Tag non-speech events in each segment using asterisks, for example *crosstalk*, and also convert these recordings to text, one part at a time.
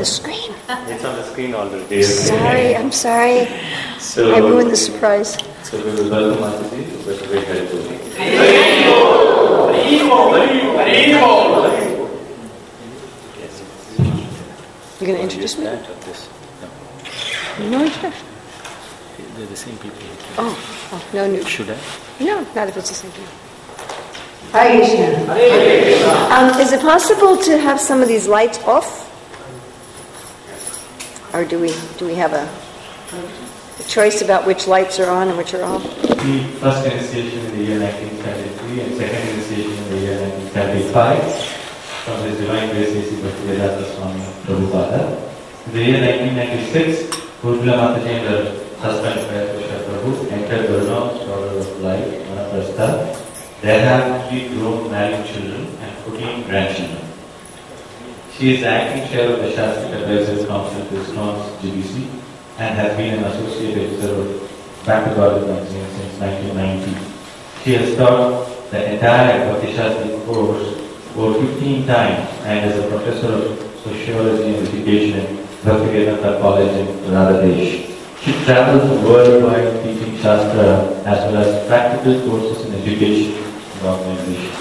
the screen. It's on the screen already. *laughs* Sorry, I'm sorry. So, I ruined the surprise. So we will welcome Mataji to Veteran Heritage. You're going to introduce me? That of this. No, No introduction. they're the same people. Oh, oh, no new. Should I? No, not if it's the same thing. Hare Krishna. Um, is it possible to have some of these lights off? Or do we do we have a, a choice about which lights are on and which are off? The first initiation in the year 1973 and second initiation in the year 1975 from Divine Grace A.C. Bhaktivedanta Swami Prabhupada. In the year 1996, Urmila Mataji and her husband Prabhu entered of have three grown married children and 14 grandchildren. She is the acting chair of the Shastra Advisors Council to ISKCON's GBC and has been an associate editor of God magazine since 1990. She has taught the entire Bhakti Shastri course over 15 times and is a professor of sociology and education at Bhaktivedanta College in Radhadesh. She travels worldwide teaching Shastra as well as practical courses in education and organization.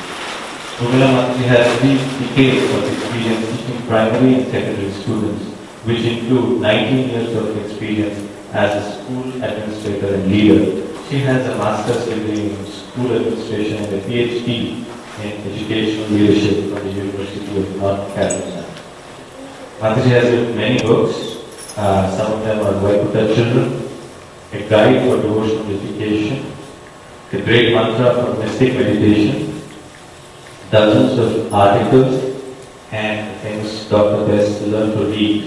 Urmila Mataji has three decades of experience teaching primary and secondary students, which include 19 years of experience as a school administrator and leader. She has a master's degree in school administration and a PhD in educational leadership from the University of North Carolina. Mataji has written many books. Uh, some of them are Vaikuntha Children, A Guide for Devotional Education, The Great Mantra for Mystic Meditation, dozens of articles, and things Dr. Best learned to Read,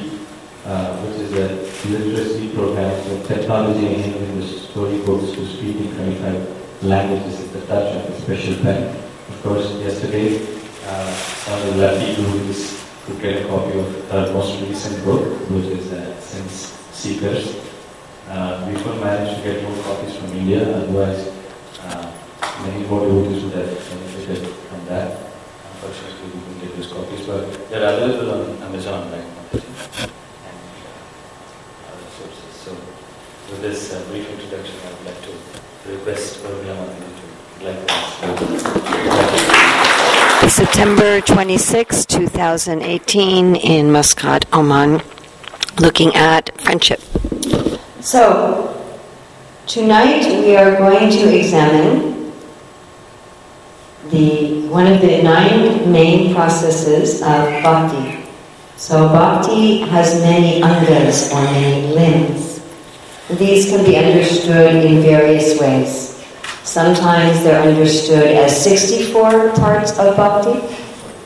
uh, which is a literacy program with technology enabling the storybooks to speak in 25 languages at the touch of a special pen. Of course, yesterday, uh, one of the lucky gurus could get a copy of her most recent book, which is uh, Sense Seekers. Uh, we could manage to get more copies from India, otherwise, uh, many more devotees would have benefited from that. Unfortunately, we couldn't get those copies, but they're available on Amazon right now. And other sources. So, with this uh, brief introduction, I would like to request Urmila Mataji to like this. September 26, 2018, in Muscat, Oman, looking at friendship. So, tonight we are going to examine the one of the nine main processes of bhakti. So, bhakti has many angas or many limbs. These can be understood in various ways. Sometimes they're understood as 64 parts of bhakti.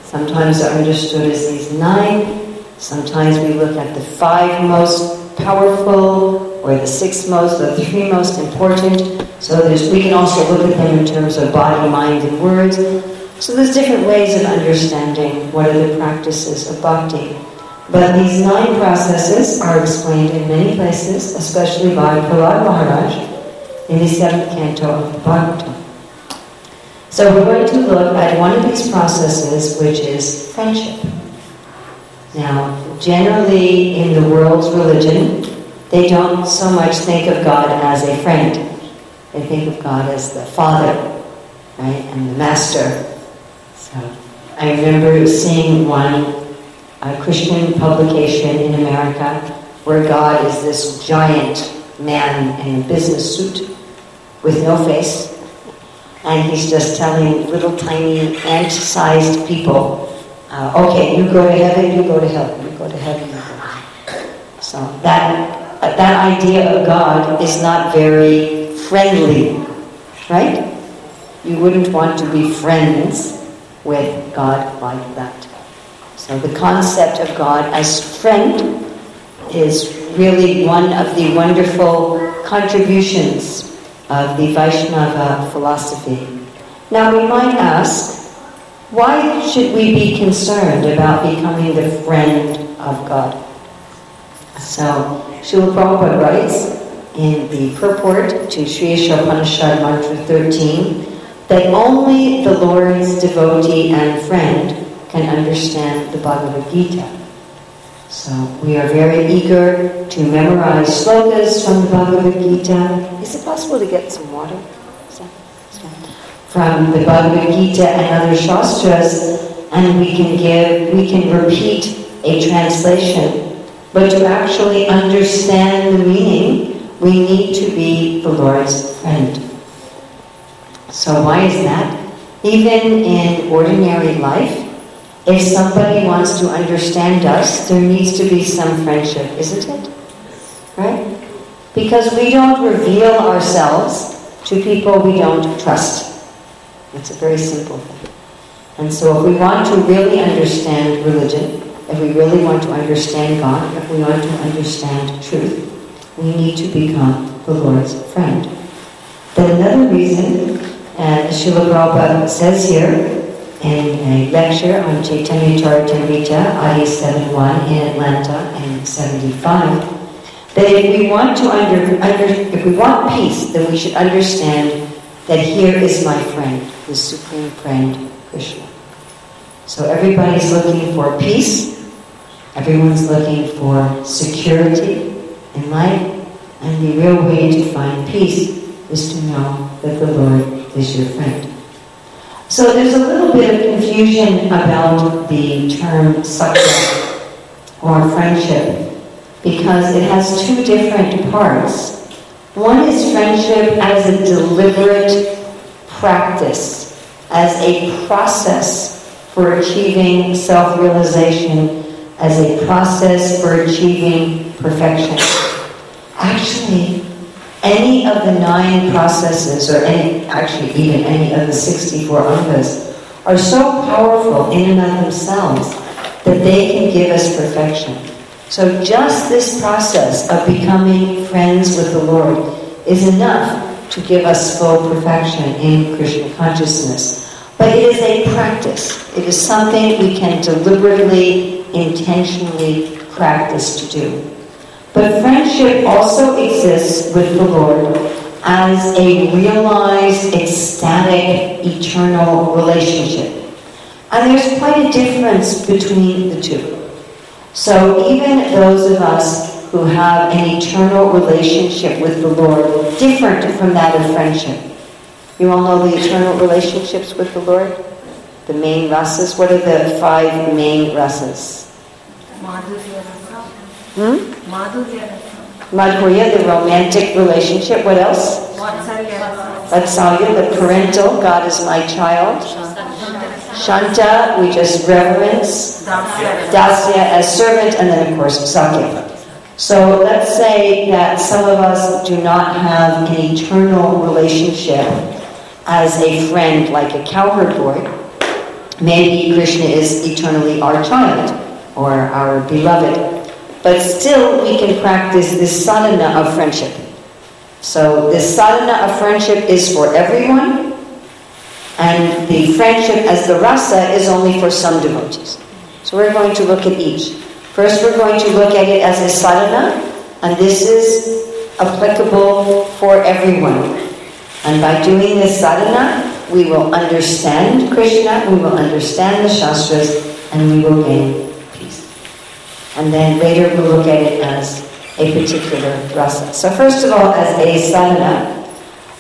Sometimes they're understood as these nine. Sometimes we look at the five most powerful or the six most, the three most important. So there's, we can also look at them in terms of body, mind, and words. So there's different ways of understanding what are the practices of bhakti. But these nine processes are explained in many places, especially by Prahlad Maharaj in the seventh canto of the Bhagavatam. So we're going to look at one of these processes, which is friendship. Now, generally in the world's religion, they don't so much think of God as a friend. They think of God as the Father, right, and the Master. So I remember seeing one a Christian publication in America where God is this giant man in a business suit with no face, and he's just telling little tiny ant-sized people, uh, "Okay, you go to heaven, you go to hell, you go to heaven." You go to hell. So that that idea of God is not very friendly, right? You wouldn't want to be friends with God like that. So the concept of God as friend is really one of the wonderful contributions of the Vaishnava philosophy. Now we might ask, why should we be concerned about becoming the friend of God? So Srila Prabhupada writes in the purport to Sri Ishopanishad Mantra 13 that only the Lord's devotee and friend can understand the Bhagavad Gita. So we are very eager to memorize slokas from the Bhagavad Gita. Is it possible to get some water? From the Bhagavad Gita and other shastras, and we can give, we can repeat a translation. But to actually understand the meaning, we need to be the Lord's friend. So why is that? Even in ordinary life, if somebody wants to understand us, there needs to be some friendship, isn't it? Right? Because we don't reveal ourselves to people we don't trust. It's a very simple thing. And so if we want to really understand religion, if we really want to understand God, if we want to understand truth, we need to become the Lord's friend. Then another reason, and Srila Prabhupada says here, in a lecture on Chaitanya Charitamrita, Adi 71 in Atlanta in 75, that if we want to under, under, if we want peace, then we should understand that here is my friend, the supreme friend, Krishna. So everybody's looking for peace, everyone's looking for security in life, and the real way to find peace is to know that the Lord is your friend. So there's a little bit of confusion about the term sakhya or friendship because it has two different parts. One is friendship as a deliberate practice, as a process for achieving self-realization, as a process for achieving perfection. Actually, any of the nine processes, or any, actually even any of the 64 angas, are so powerful in and of themselves that they can give us perfection. So just this process of becoming friends with the Lord is enough to give us full perfection in Krishna consciousness. But it is a practice. It is something we can deliberately, intentionally practice to do. But friendship also exists with the Lord as a realized, ecstatic, eternal relationship. And there's quite a difference between the two. So even those of us who have an eternal relationship with the Lord, different from that of friendship. You all know the eternal relationships with the Lord? The main rasas? What are the five main rasas? Hmm? Madhurya, the romantic relationship. What else? Vatsalya, the parental, God is my child. Shanta, we just reverence. Dasya as servant, and then of course Sakhya. So let's say that some of us do not have an eternal relationship as a friend like a cowherd boy. Maybe Krishna is eternally our child or our beloved. But still, we can practice this sadhana of friendship. So, this sadhana of friendship is for everyone, and the friendship as the rasa is only for some devotees. So, we're going to look at each. First, we're going to look at it as a sadhana, and this is applicable for everyone. And by doing this sadhana, we will understand Krishna, we will understand the Shastras, and we will gain and then later we'll look at it as a particular rasa. So first of all, as a sadhana,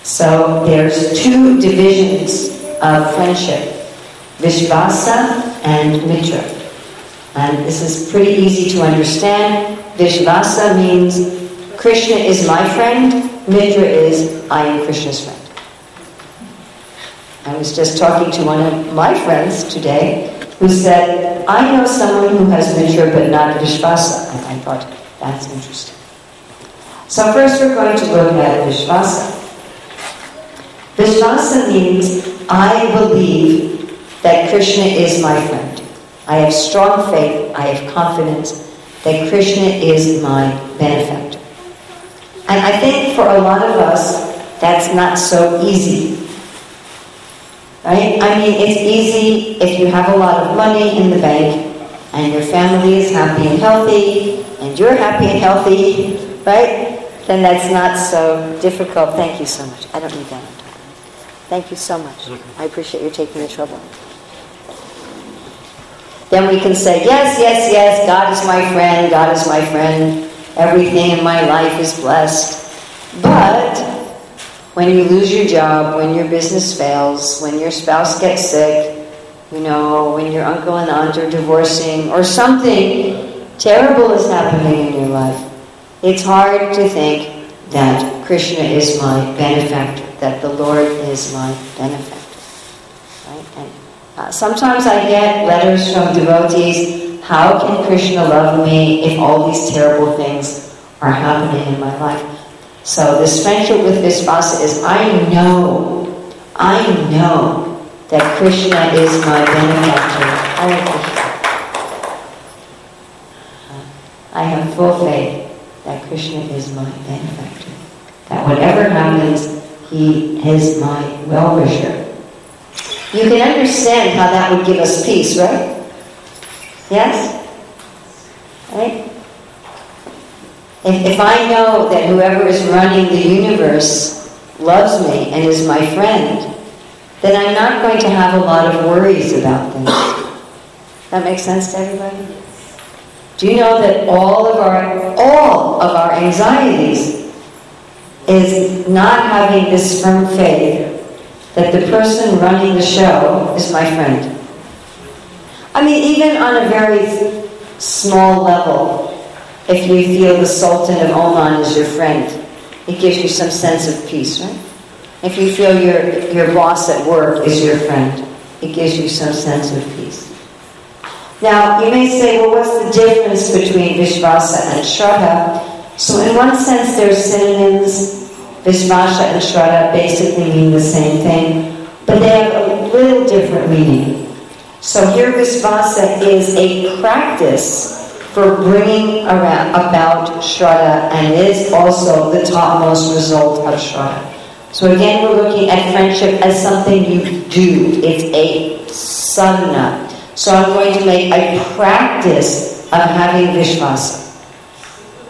so there's two divisions of friendship, Vishvasa and Mitra. And this is pretty easy to understand. Vishvasa means Krishna is my friend, Mitra is I am Krishna's friend. I was just talking to one of my friends today who said, I know someone who has Mitra but not Vishvasa. And I thought, that's interesting. So first we're going to look at Vishvasa. Vishvasa means I believe that Krishna is my friend. I have strong faith, I have confidence that Krishna is my benefactor. And I think for a lot of us, that's not so easy Right? I mean, it's easy if you have a lot of money in the bank and your family is happy and healthy and you're happy and healthy, right? Then that's not so difficult. Thank you so much. I don't need that. Thank you so much. I appreciate you taking the trouble. then we can say, yes, yes, yes, God is my friend, God is my friend, everything in my life is blessed. But when you lose your job, when your business fails, when your spouse gets sick, you know, when your uncle and aunt are divorcing, or something terrible is happening in your life, it's hard to think that Krishna is my benefactor, that the Lord is my benefactor. Right? And uh, sometimes I get letters from devotees, how can Krishna love me if all these terrible things are happening in my life? So this friendship with Visvasa is, I know, I know that Krishna is my benefactor. I have full faith that Krishna is my benefactor. That whatever happens, he is my well-wisher. You can understand how that would give us peace, right? Yes? Right? If, if I know that whoever is running the universe loves me and is my friend, then I'm not going to have a lot of worries about things. That makes sense to everybody? Do you know that all of our all of our anxieties is not having this firm faith that the person running the show is my friend? I mean, even on a very small level, if you feel the Sultan of Oman is your friend, it gives you some sense of peace, right? If you feel your, your boss at work is your friend, it gives you some sense of peace. Now, you may say, well, what's the difference between Vishvasa and Shraddha? So in one sense, they're synonyms. Vishvasa and Shraddha basically mean the same thing, but they have a little different meaning. So here Vishvasa is a practice for bringing about Shraddha and is also the topmost result of Shraddha. So again, we're looking at friendship as something you do. It's a sadhana. So I'm going to make a practice of having Vishvasa.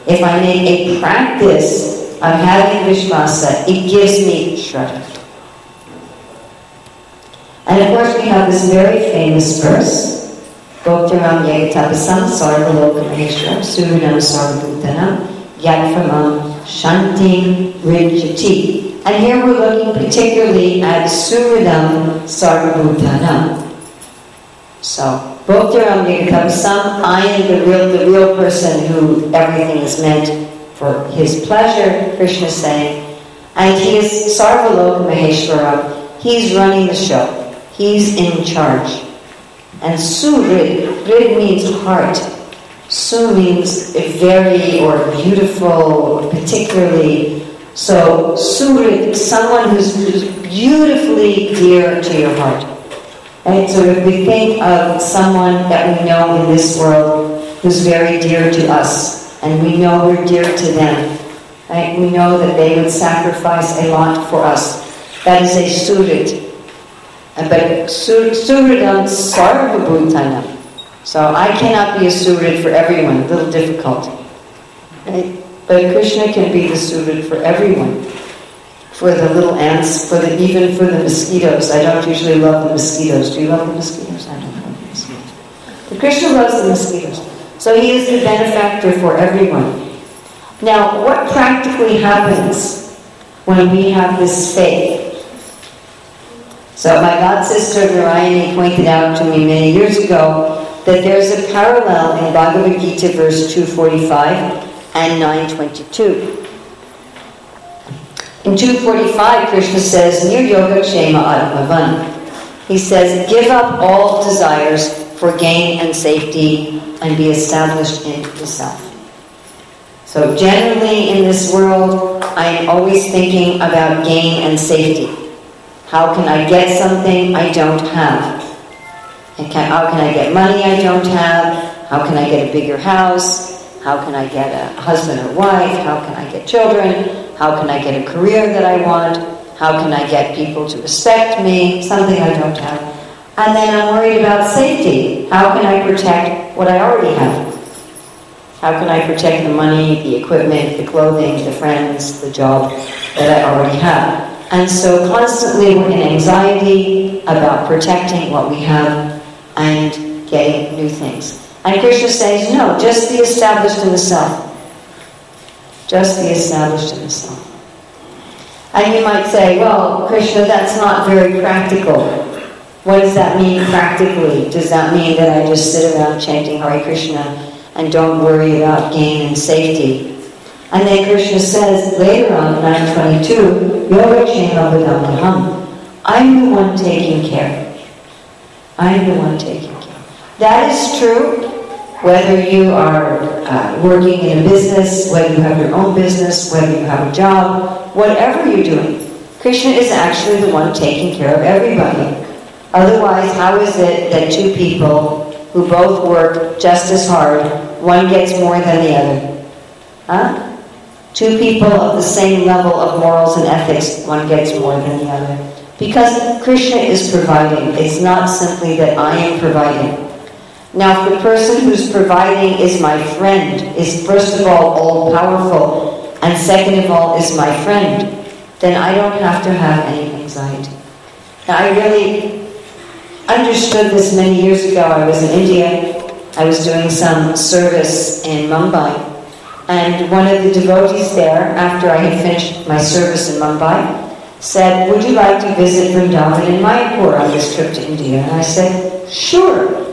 If I make a practice of having Vishvasa, it gives me Shraddha. And of course, we have this very famous verse Bhoktaram Yagatapasam Sarvaloka Maheshwaram Suridam Sarvabhutanam Yadpramam Shanti Rinjati. And here we're looking particularly at Suridam Sarvabhutanam. So, Bhoktaram Yagatapasam, I am the real, the real person who everything is meant for his pleasure, Krishna is saying. And he is Sarvaloka Maheshwaram. He's running the show. He's in charge. And surid, rid means heart. Su means very or beautiful, particularly. So surid, someone who's, who's beautifully dear to your heart. Right? So if we think of someone that we know in this world who's very dear to us, and we know we're dear to them, right? We know that they would sacrifice a lot for us. That is a surid. But suridam sarvabhutanam. So I cannot be a surid for everyone, a little difficult. Right? But Krishna can be the surid for everyone. For the little ants, for the even for the mosquitoes. I don't usually love the mosquitoes. Do you love the mosquitoes? I don't love the mosquitoes. But Krishna loves the mosquitoes. So he is the benefactor for everyone. Now, what practically happens when we have this faith? So my god sister Narayani pointed out to me many years ago that there's a parallel in Bhagavad Gita verse 245 and 922. In 245, Krishna says, Niryoga. He says, Give up all desires for gain and safety and be established in the self. So generally in this world, I am always thinking about gain and safety. How can I get something I don't have? Can, how can I get money I don't have? How can I get a bigger house? How can I get a husband or wife? How can I get children? How can I get a career that I want? How can I get people to respect me? Something I don't have. And then I'm worried about safety. How can I protect what I already have? How can I protect the money, the equipment, the clothing, the friends, the job that I already have? And so constantly we're in anxiety about protecting what we have and getting new things. And Krishna says, no, just be established in the self. Just be established in the self. And you might say, well, Krishna, that's not very practical. What does that mean practically? Does that mean that I just sit around chanting Hare Krishna and don't worry about gain and safety? And then Krishna says later on, 922, Yoga Kshema I'm the one taking care. I'm the one taking care. That is true whether you are uh, working in a business, whether you have your own business, whether you have a job, whatever you're doing. Krishna is actually the one taking care of everybody. Otherwise, how is it that two people who both work just as hard, one gets more than the other? Huh? Two people of the same level of morals and ethics, one gets more than the other. Because Krishna is providing. It's not simply that I am providing. Now, if the person who's providing is my friend, is first of all all powerful, and second of all is my friend, then I don't have to have any anxiety. Now, I really understood this many years ago. I was in India. I was doing some service in Mumbai. And one of the devotees there, after I had finished my service in Mumbai, said, Would you like to visit Vrindavan and Mayapur on this trip to India? And I said, Sure.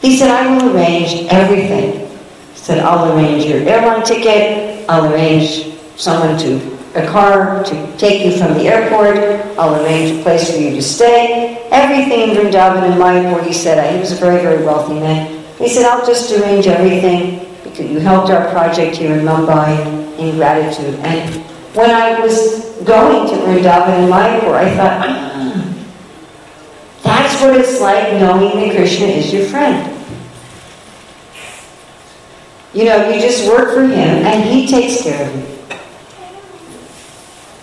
He said, I will arrange everything. He said, I'll arrange your airline ticket, I'll arrange someone to a car to take you from the airport, I'll arrange a place for you to stay. Everything in Vrindavan and Mayapur, he said, he was a very, very wealthy man. He said, I'll just arrange everything because you helped our project here in Mumbai in gratitude. And when I was going to Vrindavan and Mayapur, I thought, ah, that's what it's like knowing that Krishna is your friend. You know, you just work for him and he takes care of you.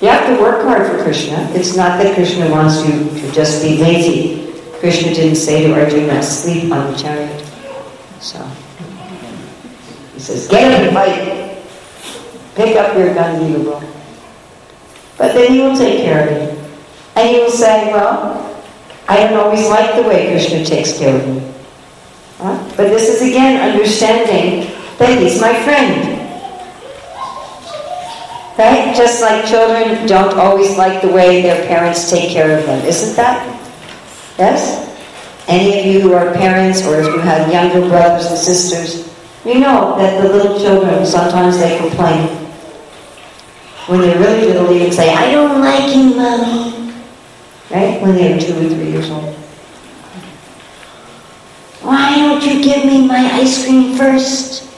You have to work hard for Krishna. It's not that Krishna wants you to just be lazy. Krishna didn't say to Arjuna, sleep on the chariot. So, he says, get up and fight. Pick up your gun, you. But then he will take care of you. And he will say, well, I don't always like the way Krishna takes care of me. Huh? But this is again understanding that he's my friend. Right? Just like children don't always like the way their parents take care of them. Isn't that? Yes? Any of you who are parents or if you have younger brothers and sisters, you know that the little children, sometimes they complain when they're really little, they say, I don't like you, mommy. Right? When they're two or three years old. Why don't you give me my ice cream first?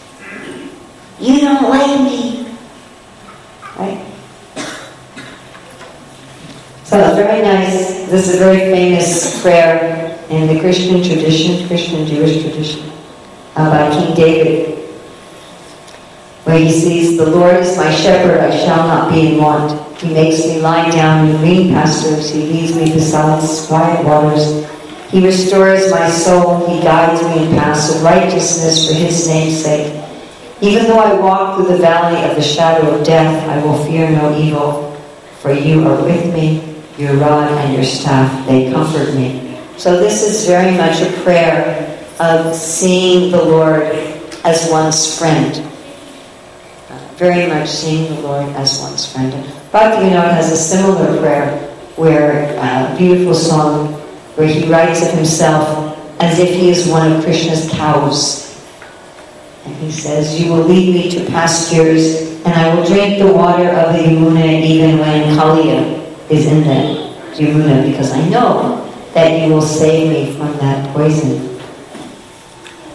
You don't like me. Right? So it's very nice. This is a very famous prayer in the Christian tradition, Christian Jewish tradition, about King David where he says, The Lord is my shepherd, I shall not be in want. He makes me lie down in green pastures. He leads me beside quiet waters. He restores my soul. He guides me in paths of righteousness for his name's sake. Even though I walk through the valley of the shadow of death, I will fear no evil, for you are with me. Your rod and your staff, they comfort me. So this is very much a prayer of seeing the Lord as one's friend very much seeing the Lord as one's friend. Bhakti Bhaktivinoda has a similar prayer where, a uh, beautiful song, where he writes of himself as if he is one of Krishna's cows. And he says, You will lead me to pastures, and I will drink the water of the Yamuna even when Kaliya is in the Yamuna, because I know that you will save me from that poison.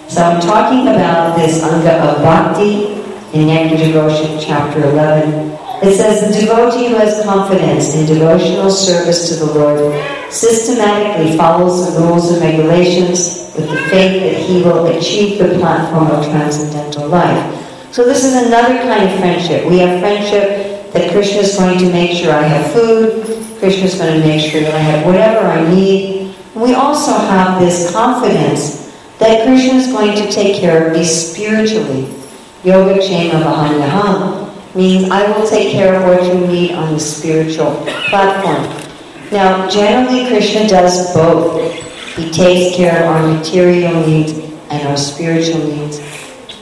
So I'm talking about this anga of bhakti in Nectar Devotion, chapter 11. It says, The devotee who has confidence in devotional service to the Lord systematically follows the rules and regulations with the faith that he will achieve the platform of transcendental life. So this is another kind of friendship. We have friendship that Krishna is going to make sure I have food, Krishna is going to make sure that I have whatever I need. We also have this confidence that Krishna is going to take care of me spiritually. Yoga Kshema Vahamyaham means I will take care of what you need on the spiritual platform. Now, generally Krishna does both. He takes care of our material needs and our spiritual needs.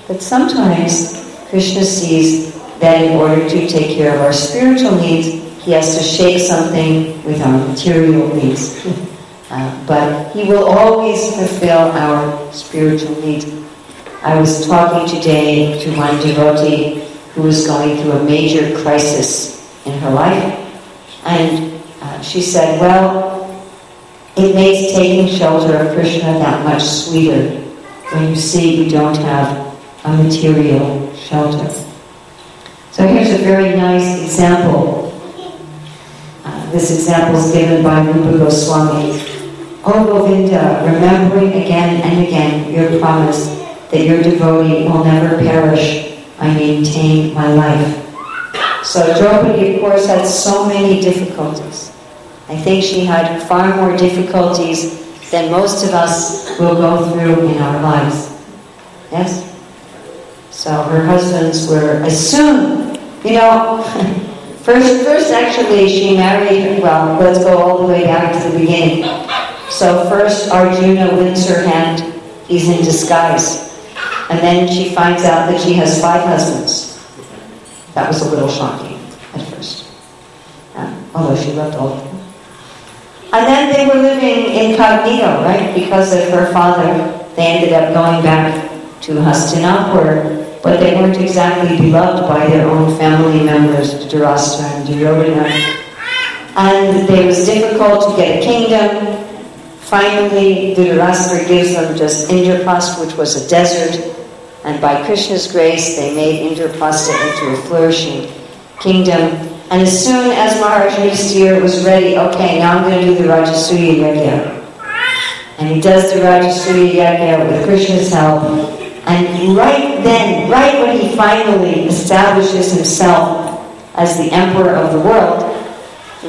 But sometimes Krishna sees that in order to take care of our spiritual needs, he has to shake something with our material needs. *laughs* uh, but he will always fulfill our spiritual needs. I was talking today to one devotee who was going through a major crisis in her life, and uh, she said, Well, it makes taking shelter of Krishna that much sweeter when you see you don't have a material shelter. So here's a very nice example. Uh, this example is given by Rupa Goswami. O Govinda, remembering again and again your promise that your devotee will never perish, I maintain my life. So Draupadi, of course, had so many difficulties. I think she had far more difficulties than most of us will go through in our lives. Yes? So her husbands were as soon, you know, *laughs* first, first actually she married, well, let's go all the way back to the beginning. So first Arjuna wins her hand, he's in disguise. And then she finds out that she has five husbands. That was a little shocking at first. Um, although she loved all of them. And then they were living incognito, right? Because of her father, they ended up going back to Hastinapur but they weren't exactly beloved by their own family members, Dhritarashtra and Duryodhana. And it was difficult to get a kingdom. Finally, Dhritarashtra gives them just Indraprastha, which was a desert. And by Krishna's grace, they made Indraprastha into a flourishing kingdom. And as soon as Maharaj Yudhisthira was ready, okay, now I'm going to do the Rajasuya Yajna. And he does the Rajasuya Yajna with Krishna's help. And right then, right when he finally establishes himself as the emperor of the world,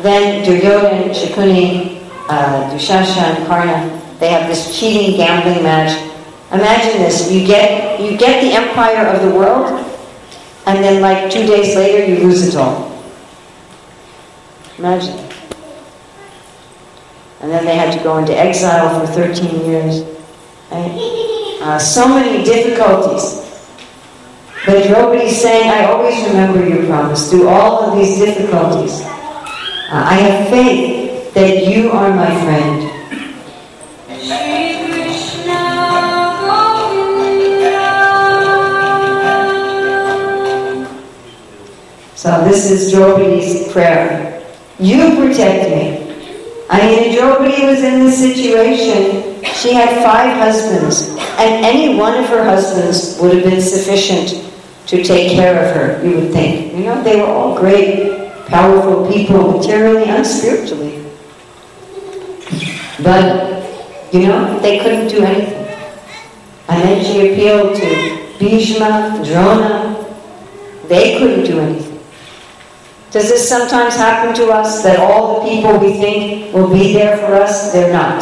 then Duryodhana, Shakuni, uh, Dushashan, Karna, they have this cheating gambling match. Imagine this, you get, you get the empire of the world, and then like two days later you lose it all. Imagine. And then they had to go into exile for 13 years. Right? uh, so many difficulties. But Draupadi's saying, I always remember your promise through all of these difficulties. Uh, I have faith that you are my friend. So this is Draupadi's prayer. You protect me. I mean, Draupadi was in this situation. She had five husbands, and any one of her husbands would have been sufficient to take care of her, you would think. You know, they were all great, powerful people, materially and spiritually. But, you know, they couldn't do anything. And then she appealed to Bhishma, Drona. They couldn't do anything. Does this sometimes happen to us that all the people we think will be there for us, they're not?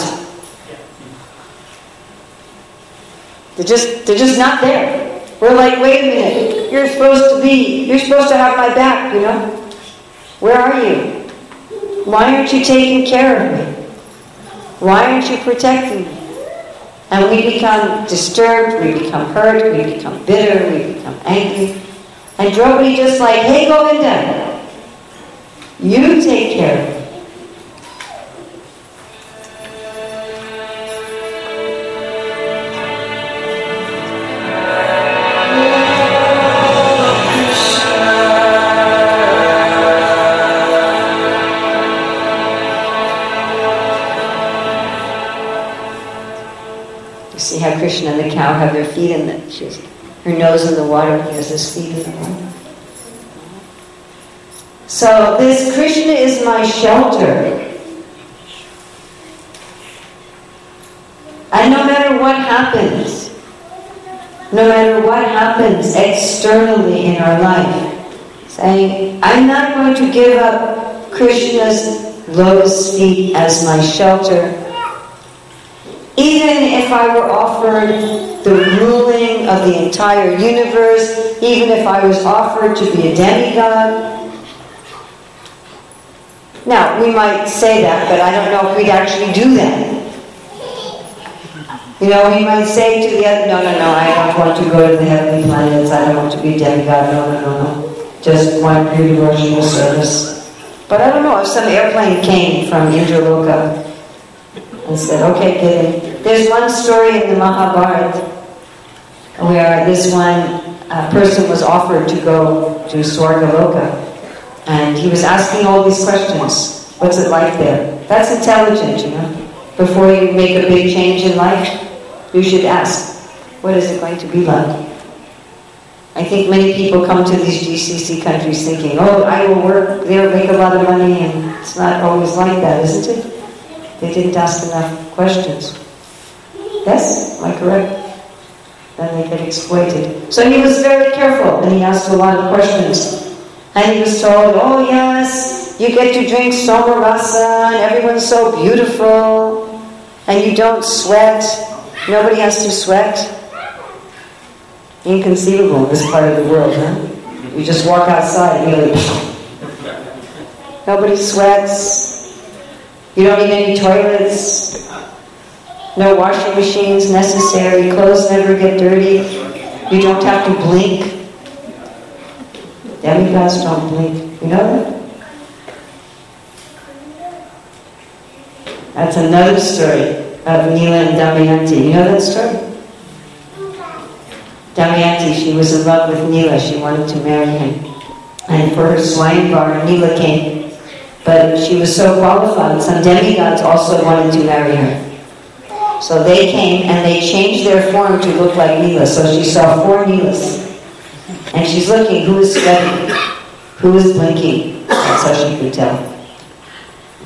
They're just, they're just not there. We're like, wait a minute, you're supposed to be, you're supposed to have my back, you know? Where are you? Why aren't you taking care of me? Why aren't you protecting me? And we become disturbed, we become hurt, we become bitter, we become angry. And Draupadi just like, hey Govinda, you take care of it. Krishna and the cow have their feet in the, she's, her nose in the water, and he has his feet in the water. So this Krishna is my shelter. And no matter what happens, no matter what happens externally in our life, saying, I'm not going to give up Krishna's lotus feet as my shelter. Even I were offered the ruling of the entire universe, even if I was offered to be a demigod, now, we might say that, but I don't know if we'd actually do that. You know, we might say to the other, no, no, no, I don't want to go to the heavenly planets, I don't want to be demigod, no, no, no, no. Just want pure devotional service. But I don't know, if some airplane came from Indraloka and said, okay, in. There's one story in the Mahabharata where this one uh, person was offered to go to Swargaloka and he was asking all these questions. What's it like there? That's intelligent, you know. Before you make a big change in life, you should ask, what is it going to be like? I think many people come to these GCC countries thinking, oh, I will work there, make a lot of money, and it's not always like that, isn't it? They didn't ask enough questions. Yes? Am I correct? Then they get exploited. So he was very careful, and he asked a lot of questions. And he was told, oh yes, you get to drink somarasa, and everyone's so beautiful, and you don't sweat. Nobody has to sweat. Inconceivable in this part of the world, huh? You just walk outside and you're like, *laughs* nobody sweats. You don't need any toilets. No washing machines necessary. Clothes never get dirty. You don't have to blink. Demigods don't blink. You know that? That's another story of Nala and Damayanti. You know that story? Damayanti, she was in love with Nala. She wanted to marry him. And for her swine bar, Nala came. But she was so qualified, some demigods also wanted to marry her. So they came and they changed their form to look like Nala. So she saw four Nalas. And she's looking, who is sweating? Who is blinking? That's how she could tell.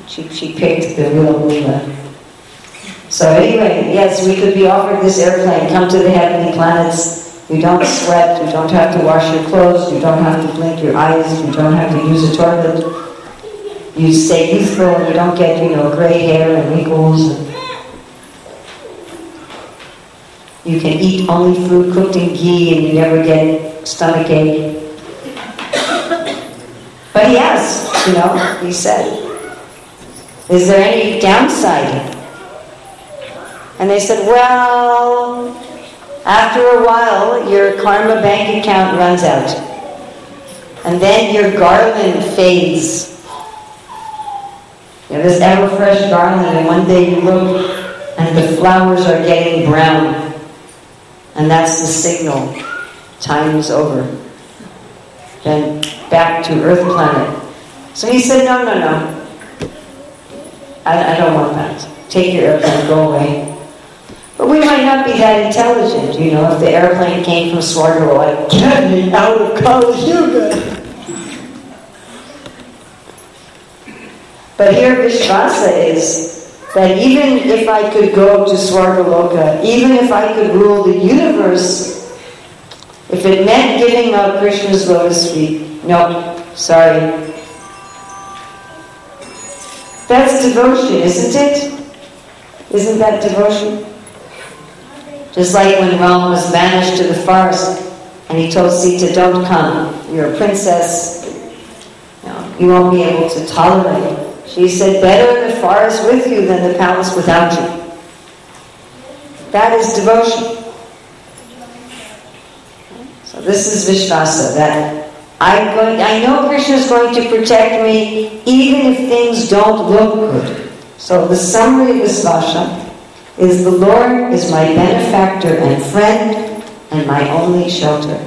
She, she picked the real Nala. So anyway, yes, we could be offered this airplane, come to the heavenly planets. You don't sweat, you don't have to wash your clothes, you don't have to blink your eyes, you don't have to use a toilet. You stay youthful, you don't get, you know, gray hair and wrinkles. And you can eat only food cooked in ghee and you never get stomach ache. But he asked, you know, he said, is there any downside? And they said, well, after a while, your karma bank account runs out. And then your garland fades. You have this ever fresh garland, and one day you look and the flowers are getting brown. And that's the signal. Time is over. Then back to Earth planet. So he said, no, no, no. I, I don't want that. Take your airplane, go away. But we might not be that intelligent, you know, if the airplane came from Swargo, like, get me out of Kali. But here Vishvasa is that even if I could go to Swargaloka, even if I could rule the universe, if it meant giving up Krishna's lotus feet, no, sorry. That's devotion, isn't it? Isn't that devotion? Just like when Ram was banished to the forest and he told Sita, don't come, you're a princess, you, won't be able to tolerate. She said, better in the forest with you than the palace without you. That is devotion. So this is Vishvasa, that I'm going, I know Krishna is going to protect me even if things don't look good. So the summary of Vishvasa is the Lord is my benefactor and friend and my only shelter.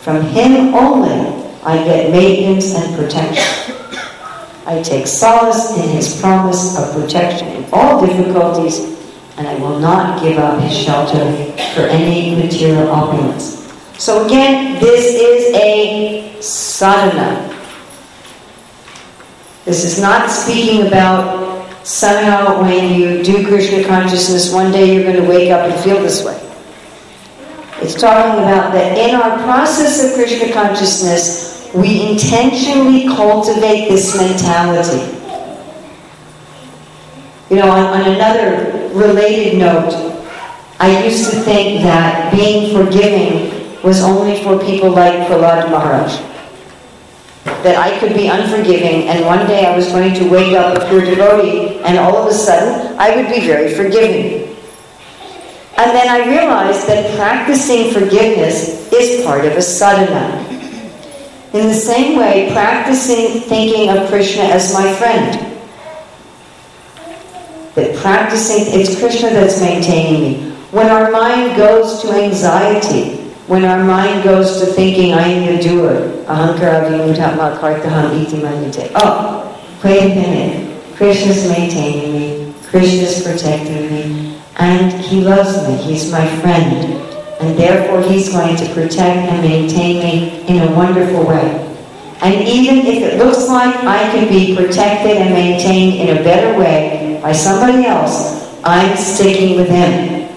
From Him only I get maintenance and protection. I take solace in His promise of protection in all difficulties, and I will not give up His shelter for any material opulence. So again, this is a sadhana. This is not speaking about somehow when you do Krishna consciousness, one day you're going to wake up and feel this way. It's talking about that in our process of Krishna consciousness, we intentionally cultivate this mentality. You know, on, on another related note, I used to think that being forgiving was only for people like Prahlad Maharaj that I could be unforgiving, and one day I was going to wake up a pure devotee, and all of a sudden I would be very forgiving. And then I realized that practicing forgiveness is part of a sadhana. In the same way, practicing thinking of Krishna as my friend. That practicing, it's Krishna that's maintaining me. When our mind goes to anxiety, when our mind goes to thinking, I am the doer, ahankara vimudhatma kartaham iti manyate. Oh, wait a minute. Krishna's maintaining me. Krishna's protecting me. And he loves me. He's my friend. And therefore he's going to protect and maintain me in a wonderful way. And even if it looks like I can be protected and maintained in a better way by somebody else, I'm sticking with him.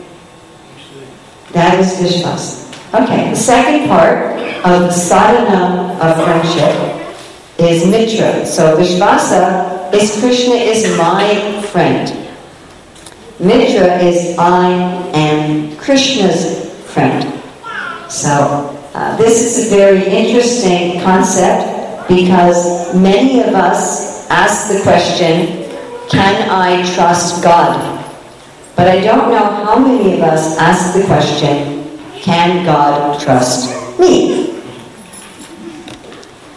That is Vishwas. Okay, the second part of sadhana of friendship is mitra. So Vishvasa is Krishna is my friend. Mitra is I am Krishna's friend. So uh, this is a very interesting concept because many of us ask the question, can I trust God? But I don't know how many of us ask the question, can God trust me?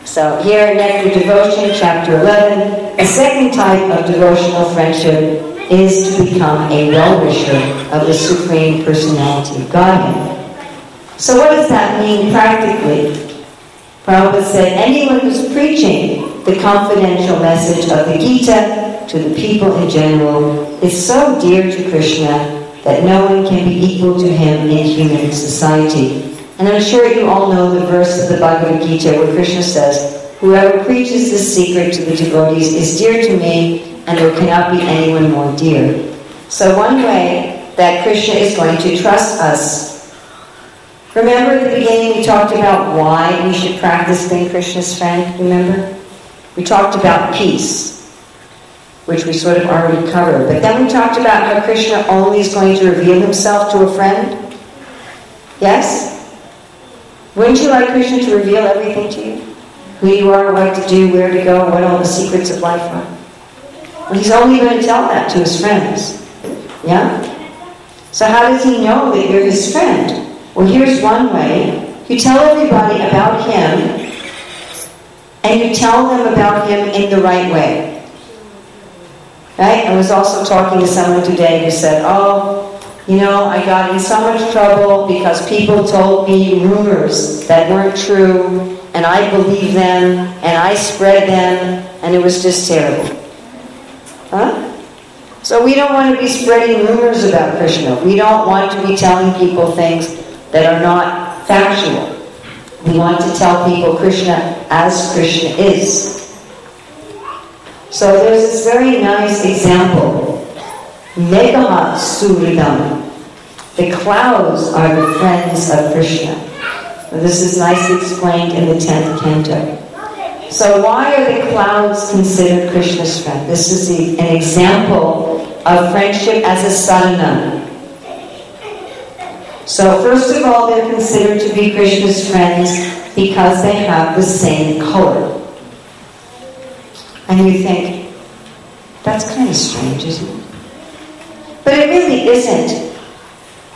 So here in Nectar Devotion, chapter 11, the second type of devotional friendship is to become a well-wisher of the Supreme Personality of Godhead. So what does that mean practically? Prabhupada said, anyone who's preaching the confidential message of the Gita to the people in general is so dear to Krishna that no one can be equal to him in human society. And I'm sure you all know the verse of the Bhagavad Gita where Krishna says, Whoever preaches this secret to the devotees is dear to me, and there cannot be anyone more dear. So one way that Krishna is going to trust us. Remember at the beginning we talked about why we should practice being Krishna's friend, remember? We talked about peace which we sort of already covered. But then we talked about how Krishna only is going to reveal himself to a friend. Yes? Wouldn't you like Krishna to reveal everything to you? Who you are, what to do, where to go, what all the secrets of life are. Well, he's only going to tell that to his friends. Yeah? So how does he know that you're his friend? Well, here's one way. You tell everybody about him, and you tell them about him in the right way. Right? I was also talking to someone today who said, oh, you know, I got in so much trouble because people told me rumors that weren't true, and I believed them, and I spread them, and it was just terrible. Huh? So we don't want to be spreading rumors about Krishna. We don't want to be telling people things that are not factual. We want to tell people Krishna as Krishna is. So there's this very nice example. Megha Suridam. The clouds are the friends of Krishna. This is nicely explained in the 10th canto. So why are the clouds considered Krishna's friend? This is the, an example of friendship as a sadhana. So first of all, they're considered to be Krishna's friends because they have the same color. And you think, that's kind of strange, isn't it? But it really isn't.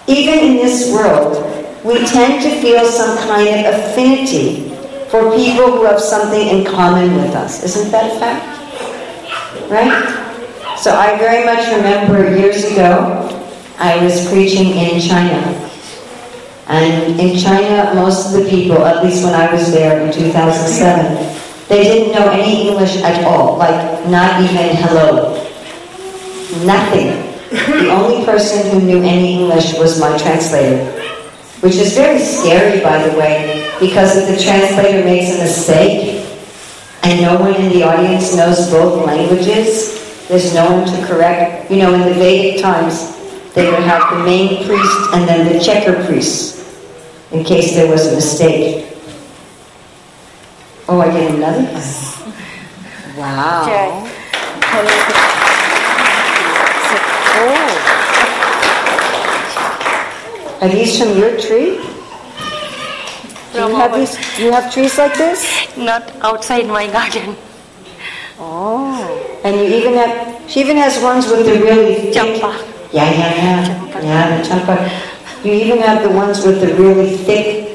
Even in this world, we tend to feel some kind of affinity for people who have something in common with us. Isn't that a fact? Right? So I very much remember years ago, I was preaching in China. And in China, most of the people, at least when I was there in 2007, they didn't know any English at all, like not even hello. Nothing. The only person who knew any English was my translator, which is very scary, by the way, because if the translator makes a mistake and no one in the audience knows both languages, there's no one to correct. You know, in the Vedic times, they would have the main priest and then the checker priest in case there was a mistake. Oh, I get another one. Wow. Are these from your tree? Do you have these? You have trees like this? Not outside my garden. Oh. And you even have. She even has ones with the really. Champa. Yeah, yeah, yeah. Yeah, the champa. You even have the ones with the really thick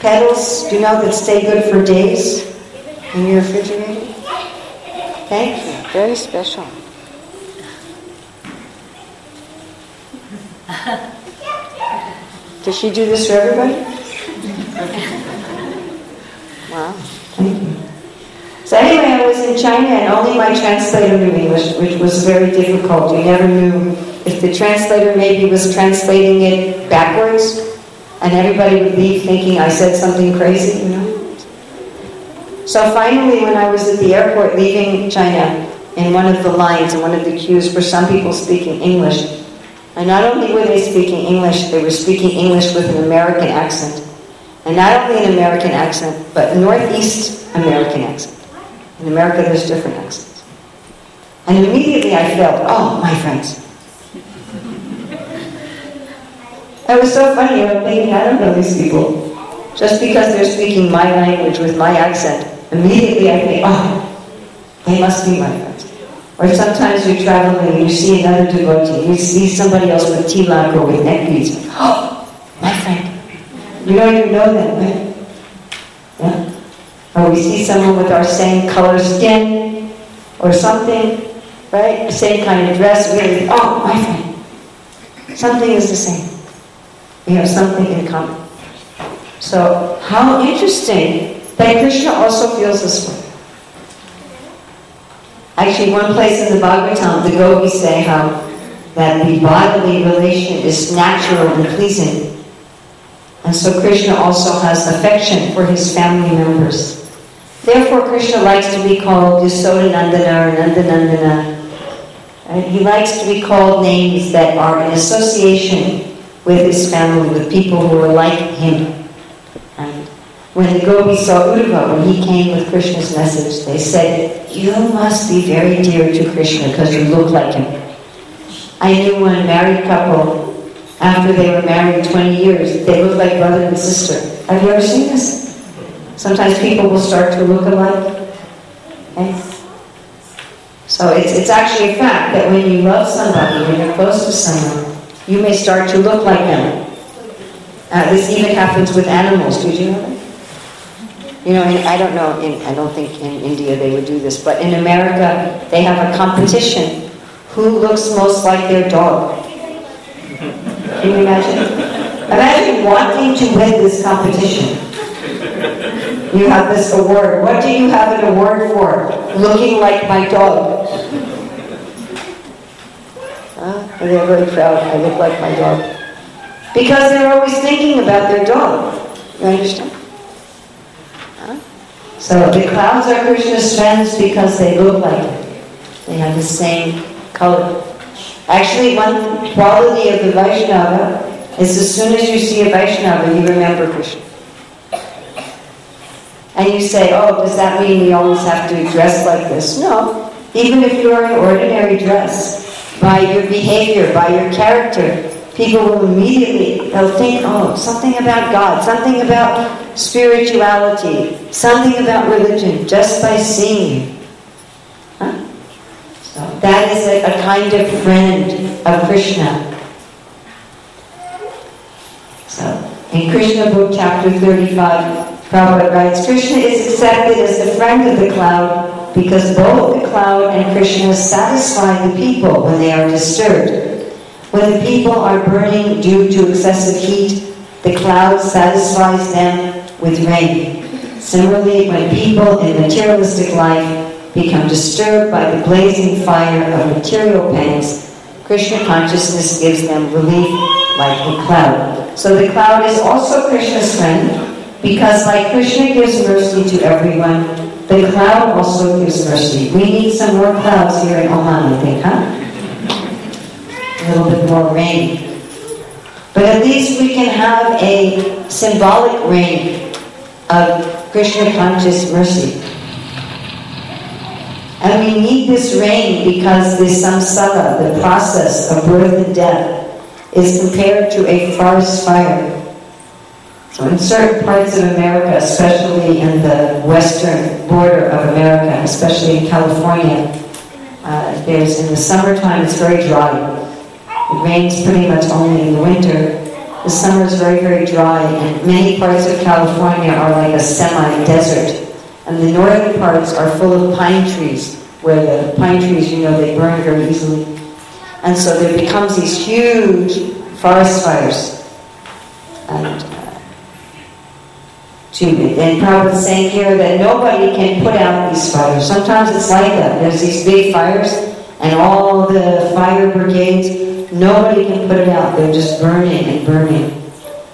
petals, do you know, that stay good for days in your refrigerator? Thank you. Very special. *laughs* Does she do this for everybody? Wow. So anyway, I was in China and only my translator knew English, which was very difficult. You never knew if the translator maybe was translating it backwards, and everybody would leave thinking I said something crazy, you know. So finally, when I was at the airport leaving China, in one of the lines, in one of the queues, were some people speaking English. And not only were they speaking English, they were speaking English with an American accent. And not only an American accent, but Northeast American accent. In America, there's different accents. And immediately I felt, oh, my friends. That was so funny. I'm thinking, I don't know these people. Just because they're speaking my language with my accent, immediately I think, oh, they must be my friends. Or sometimes you travel and you see another devotee, you see somebody else with tilak or with neck beads. Oh, my friend. You don't even know them, right? *laughs* Yeah? Or we see someone with our same color skin or something, right? Same kind of dress, we oh, my friend. Something is the same. We have something in common. So, how interesting that Krishna also feels this way. Actually, one place in the Bhagavatam, the gopis say how that the bodily relation is natural and pleasing. And so Krishna also has affection for his family members. Therefore, Krishna likes to be called Yasodhanandana or Nandanandana. Right? He likes to be called names that are in association with his family, with people who are like him. When the gopis saw Uddhava, when he came with Krishna's message, they said, You must be very dear to Krishna because you look like him. I knew one married couple, after they were married 20 years, they looked like brother and sister. Have you ever seen this? Sometimes people will start to look alike. Okay? So it's, it's actually a fact that when you love somebody, when you're close to someone, you may start to look like them. Uh, this even happens with animals. Did you know that? You know, in, I don't know, in, I don't think in India they would do this, but in America they have a competition. Who looks most like their dog? Can you imagine? Imagine wanting to win this competition. You have this award. What do you have an award for? Looking like my dog. Uh, and they're very proud. I look like my dog. Because they're always thinking about their dog. You understand? So the clouds are Krishna's friends because they look like him. They have the same color. Actually, one quality of the Vaishnava is as soon as you see a Vaishnava, you remember Krishna. And you say, oh, does that mean we always have to dress like this? No. Even if you're in ordinary dress, by your behavior, by your character, people will immediately, they'll think, oh, something about God, something about spirituality, something about religion, just by seeing? So that is a kind of friend of Krishna. So, in Krishna book, chapter 35, Prabhupada writes, Krishna is accepted as the friend of the cloud because both the cloud and Krishna satisfy the people when they are disturbed. When the people are burning due to excessive heat, the cloud satisfies them with rain. Similarly, when people in materialistic life become disturbed by the blazing fire of material pangs, Krishna consciousness gives them relief like the cloud. So the cloud is also Krishna's friend, because like Krishna gives mercy to everyone, the cloud also gives mercy. We need some more clouds here in Oman, I think, huh? A little bit more rain. But at least we can have a symbolic rain of Krishna conscious mercy. And we need this rain because the samsara, the process of birth and death, is compared to a forest fire. So in certain parts of America, especially in the western border of America, especially in California, uh, there's in the summertime it's very dry. It rains pretty much only in the winter. The summer is very, very dry, and many parts of California are like a semi-desert. And the northern parts are full of pine trees, where the pine trees, you know, they burn very easily. And so there becomes these huge forest fires. And, uh, to, and saying here that nobody can put out these fires. Sometimes it's like that. There's these big fires, and all the fire brigades, nobody can put it out. They're just burning and burning.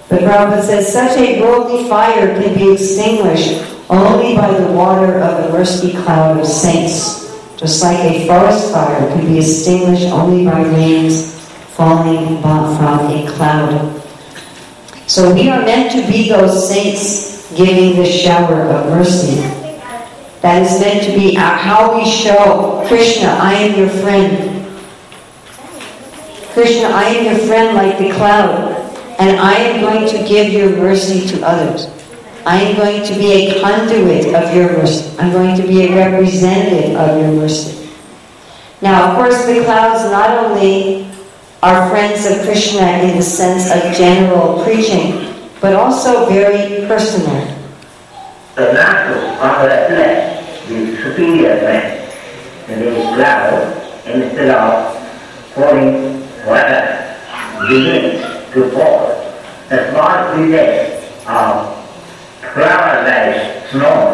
But Prabhupada says such a worldly fire can be extinguished only by the water of the mercy cloud of saints. Just like a forest fire can be extinguished only by rains falling from a cloud. So we are meant to be those saints giving the shower of mercy. That is meant to be how we show Krishna, I am your friend. Krishna, I am your friend like the cloud, and I am going to give your mercy to others. I am going to be a conduit of your mercy. I'm going to be a representative of your mercy. Now, of course, the clouds not only are friends of Krishna in the sense of general preaching, but also very personal. The natural congratulate the superior man in the cloud instead of pouring water begins to pour. The small pieces of flower like snow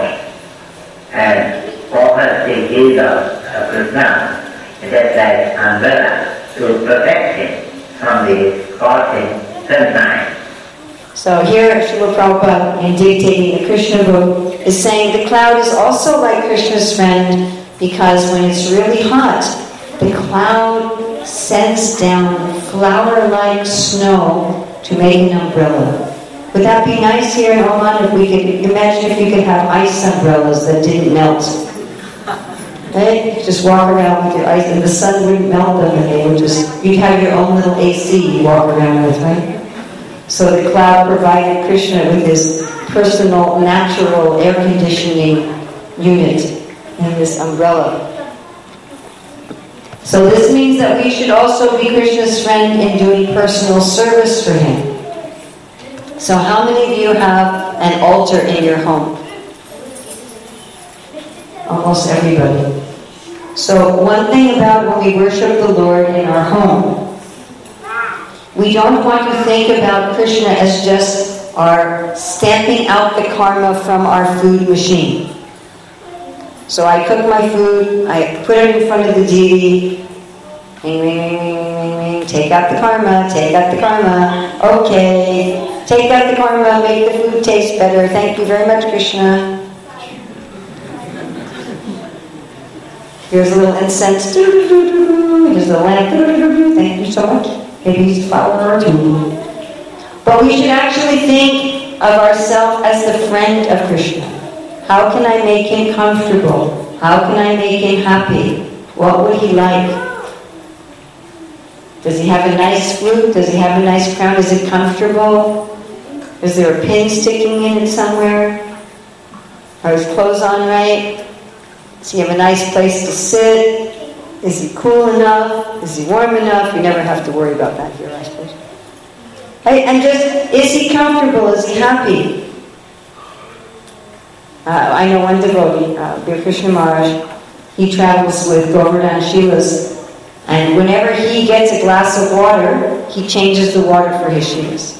and offers the Jesus of Krishna just like umbrella to protect him from the scorching sunshine. So here, Srila Prabhupada, in dictating the Krishna book, is saying the cloud is also like Krishna's friend because when it's really hot, the cloud sends down flower-like snow to make an umbrella. Would that be nice here in Oman if we could imagine if you could have ice umbrellas that didn't melt? Right? *laughs* Eh? Just walk around with your ice and the sun wouldn't melt them and they would just you'd have your own little AC you walk around with, right? So the cloud provided Krishna with his personal natural air conditioning unit and this umbrella. So this means that we should also be Krishna's friend in doing personal service for him. So how many of you have an altar in your home? Almost everybody. So one thing about when we worship the Lord in our home, we don't want to think about Krishna as just our stamping out the karma from our food machine. So I cook my food, I put it in front of the deity, ring, ring, ring, ring, ring, ring, take out the karma, take out the karma, okay, take out the karma, make the food taste better, thank you very much, Krishna. Here's a little incense, here's the lamp, thank you so much. Maybe he's flower or two. But we should actually think of ourselves as the friend of Krishna. How can I make him comfortable? How can I make him happy? What would he like? Does he have a nice flute? Does he have a nice crown? Is it comfortable? Is there a pin sticking in it somewhere? Are his clothes on right? Does he have a nice place to sit? Is he cool enough? Is he warm enough? You never have to worry about that here, I suppose. Right? And just, is he comfortable? Is he happy? Uh, I know one devotee, uh, Bir Krishna Maharaj, he travels with Govardhan Shilas, and whenever he gets a glass of water, he changes the water for his Shilas.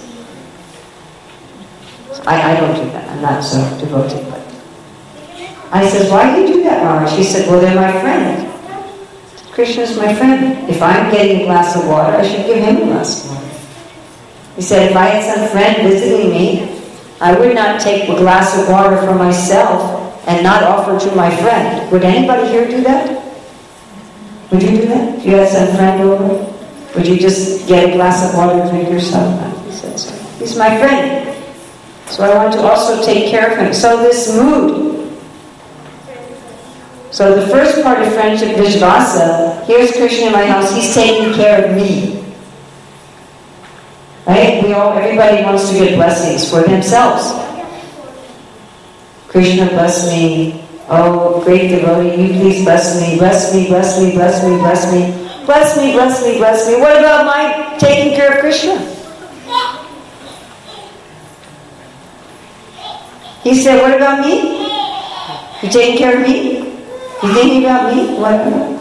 I, I don't do that. I'm not so devoted. But I said, why do you do that, Maharaj? He said, well, they're my friend. Krishna is my friend. If I'm getting a glass of water, I should give him a glass of water. He said, if I had some friend visiting me, I would not take a glass of water for myself and not offer to my friend. Would anybody here do that? Would you do that? If you had some friend over, would you just get a glass of water and drink yourself? He said so. He's my friend. So I want to also take care of him. So this mood, so the first part of friendship, Vishvasa, here's Krishna in my house, he's taking care of me. Right? We all, everybody wants to get blessings for themselves. Krishna, bless me. Oh, great devotee, you please bless me, bless me, bless me, bless me, bless me, bless me, bless me, bless me. What about my taking care of Krishna? He said, what about me? You taking care of me? You thinking about me? What?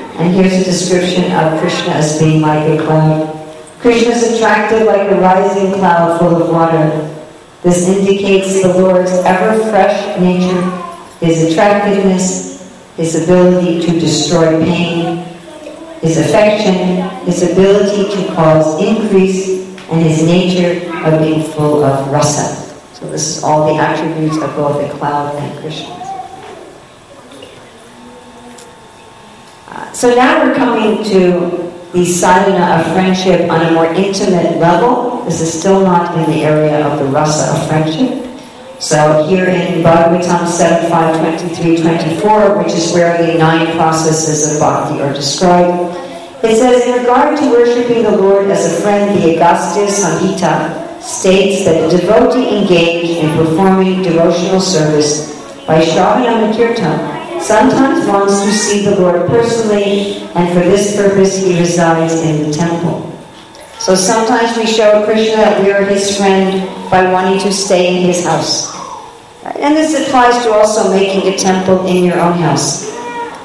and here's a description of Krishna as being like a cloud. Krishna is attractive like a rising cloud full of water. This indicates the Lord's ever fresh nature, his attractiveness, his ability to destroy pain, his affection, his ability to cause increase, and his nature of being full of rasa. So this is all the attributes of both the cloud and Krishna. So now we're coming to the sadhana of friendship on a more intimate level. This is still not in the area of the rasa of friendship. So here in Bhagavatam 7, 5, 23, 24, which is where the nine processes of bhakti are described, it says, in regard to worshipping the Lord as a friend, the Agastya Samhita states that the devotee engaged in performing devotional service by Shravana and sometimes wants to see the Lord personally, and for this purpose he resides in the temple. So sometimes we show Krishna that we are his friend by wanting to stay in his house. And this applies to also making a temple in your own house.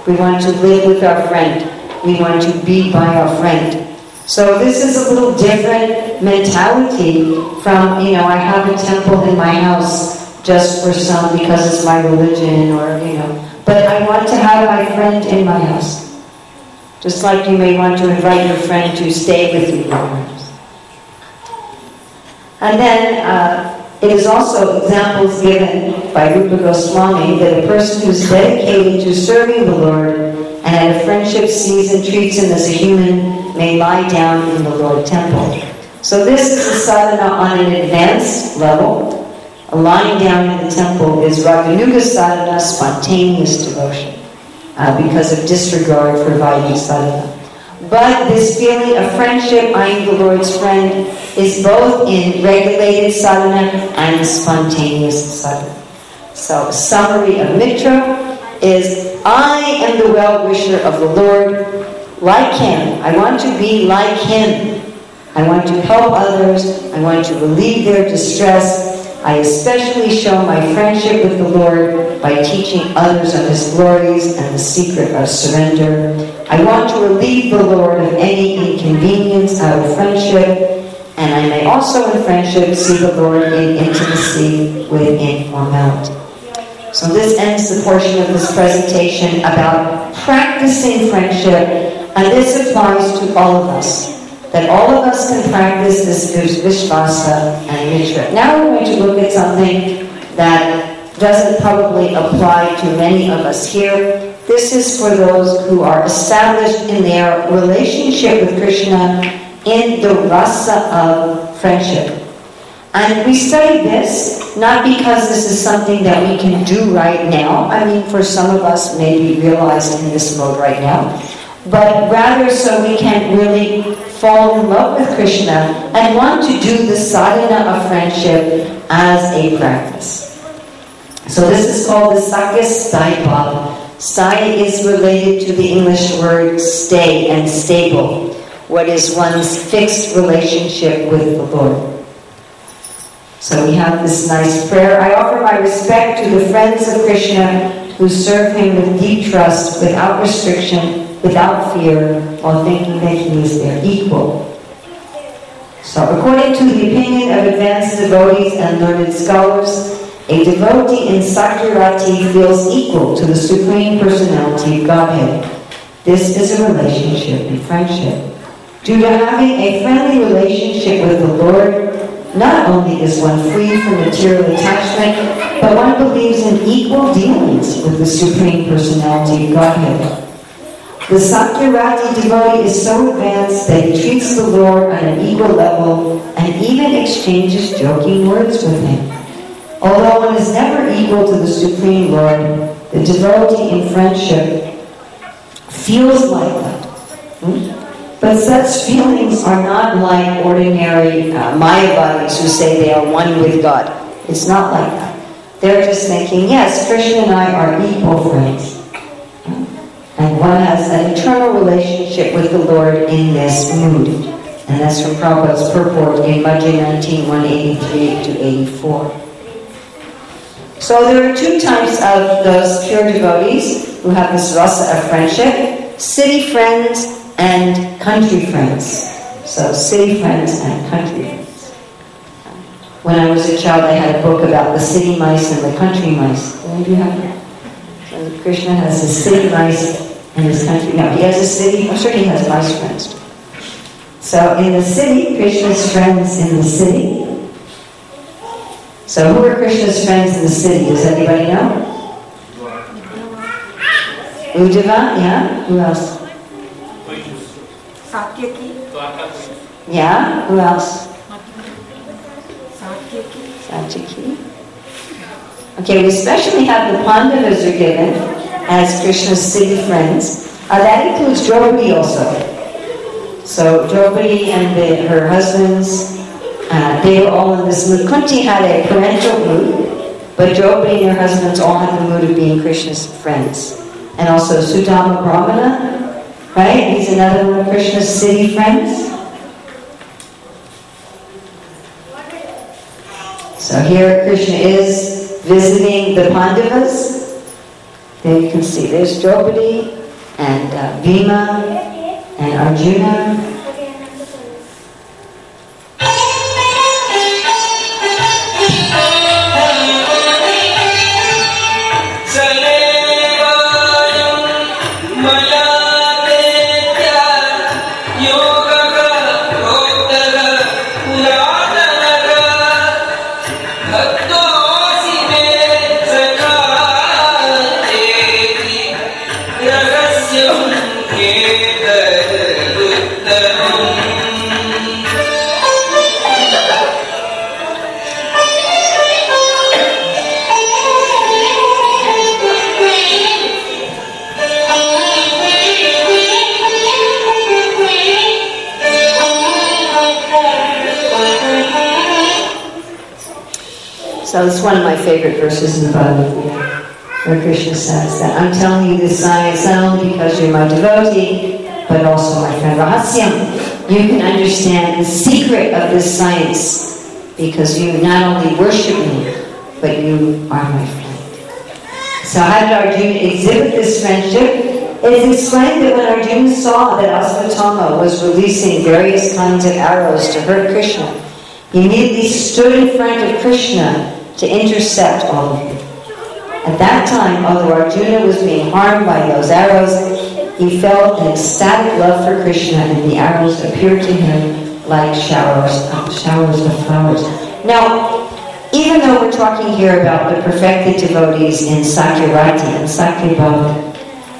We want to live with our friend. We want to be by our friend. So this is a little different mentality from, you know, I have a temple in my house just for some because it's my religion or, you know. But I want to have my friend in my house. Just like you may want to invite your friend to stay with you. And then uh, it is also examples given by Rupa Goswami that a person who is dedicated to serving the Lord and at a friendship season treats him as a human may lie down in the Lord temple. So this is a sadhana on an advanced level. Lying down in the temple is Raganuga sadhana, spontaneous devotion, uh, because of disregard for Vaidhi sadhana. But this feeling of friendship, I am the Lord's friend, is both in regulated sadhana and spontaneous sadhana. So, summary of Mitra is I am the well wisher of the Lord, like Him. I want to be like Him. I want to help others. I want to relieve their distress. I especially show my friendship with the Lord by teaching others of His glories and the secret of surrender. I want to relieve the Lord of any inconvenience out of friendship, and I may also in friendship see the Lord in intimacy with informality. So this ends the portion of this presentation about practicing friendship, and this applies to all of us. That all of us can practice this Vishvasa and Mitra. Now we're going to look at something that doesn't probably apply to many of us here. This is for those who are established in their relationship with Krishna in the rasa of friendship. And we study this not because this is something that we can do right now. I mean, for some of us, maybe realized in this mode right now. But rather so we can really fall in love with Krishna and want to do the sadhana of friendship as a practice. So this is called the Sakhya Sthai Bhav. Sthai is related to the English word stay and stable. What is one's fixed relationship with the Lord? So we have this nice prayer. I offer my respect to the friends of Krishna who serve him with deep trust, without restriction, without fear, while thinking that he is their equal. So according to the opinion of advanced devotees and learned scholars, a devotee in Sakhyarati feels equal to the Supreme Personality of Godhead. This is a relationship in friendship. Due to having a friendly relationship with the Lord, not only is one free from material attachment, but one believes in equal dealings with the Supreme Personality of Godhead. The Sakhyarati devotee is so advanced that he treats the Lord on an equal level and even exchanges joking words with him. Although one is never equal to the Supreme Lord, the devotee in friendship feels like that. Hmm? But such feelings are not like ordinary uh, Mayavadis who say they are one with God. It's not like that. They're just thinking, yes, Krishna and I are equal friends. And one has an eternal relationship with the Lord in this mood. And that's from Prabhupada's purport in Madhya 19, 183 to 84. So there are two types of those pure devotees who have this rasa of friendship, city friends and country friends. So city friends and country friends. When I was a child, I had a book about the city mice and the country mice. Of you have that? Krishna has a city mice in his country. No, he has a city. I'm sure he has mice friends. So in the city, Krishna's friends in the city. So who are Krishna's friends in the city? Does anybody know? Uddhava, yeah. Who else? Satyaki, Yeah. Who else? Satyaki, Satyaki. Okay, we especially have the Pandavas are given as Krishna's city friends. Uh, that includes Draupadi also. So Draupadi and the, her husbands, uh, they were all in this mood. Kunti had a parental mood, but Draupadi and her husbands all had the mood of being Krishna's friends. And also Sudama Brahmana, right? He's another one of Krishna's city friends. So here Krishna is visiting the Pandavas. There you can see there's Draupadi and uh, Bhima and Arjuna. Favorite verses in the Bhagavad Gita, where Krishna says that I'm telling you this science not only because you're my devotee, but also my friend Rahasyam. You can understand the secret of this science because you not only worship me, but you are my friend. So how did Arjuna exhibit this friendship? It is explained that when Arjuna saw that Asvatthama was releasing various kinds of arrows to hurt Krishna, he immediately stood in front of Krishna to intercept all of you. At that time, although Arjuna was being harmed by those arrows, he felt an ecstatic love for Krishna and the arrows appeared to him like showers, showers of flowers. Now, even though we're talking here about the perfected devotees in Sakhyarati and Sakhyabhava,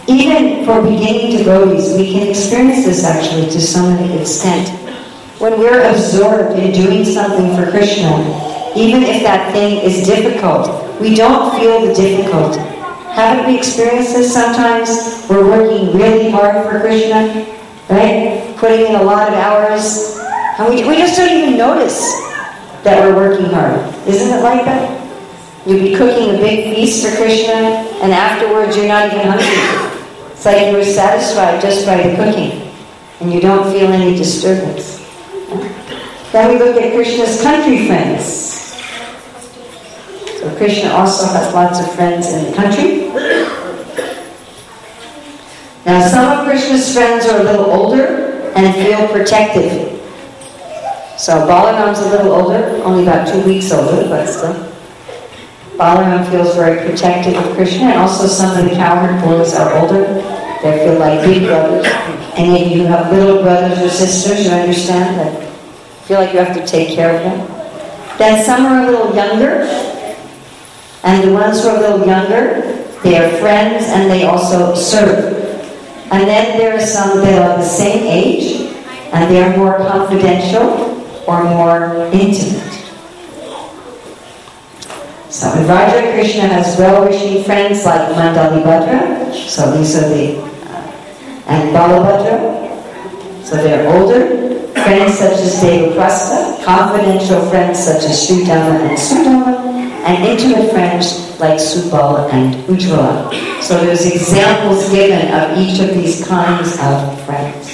even for beginning devotees, we can experience this actually to some extent. When we're absorbed in doing something for Krishna, even if that thing is difficult, we don't feel the difficulty. Haven't we experienced this sometimes? We're working really hard for Krishna, right? Putting in a lot of hours, and we, we just don't even notice that we're working hard. Isn't it like that? You'd be cooking a big feast for Krishna, and afterwards you're not even hungry. It's like you were satisfied just by the cooking, and you don't feel any disturbance. Then we look at Krishna's country friends. Krishna also has lots of friends in the country. Now some of Krishna's friends are a little older and feel protective. So Balaram's a little older, only about two weeks older, but still. Balaram feels very protective of Krishna, and also some of the cowherd boys are older. They feel like big brothers. Any of you have little brothers or sisters, you understand that feel like you have to take care of them. Then some are a little younger, and the ones who are a little younger, they are friends and they also serve. And then there are some that are the same age, and they are more confidential, or more intimate. So in Vraja Krishna has well-wishing friends like Mandalibhadra, so these are the, uh, and Balabhadra, so they're older, friends such as Devaprastha, confidential friends such as Sridhama and Sudama, and intimate friends like Subala and Ujjvala. So there's examples given of each of these kinds of friends.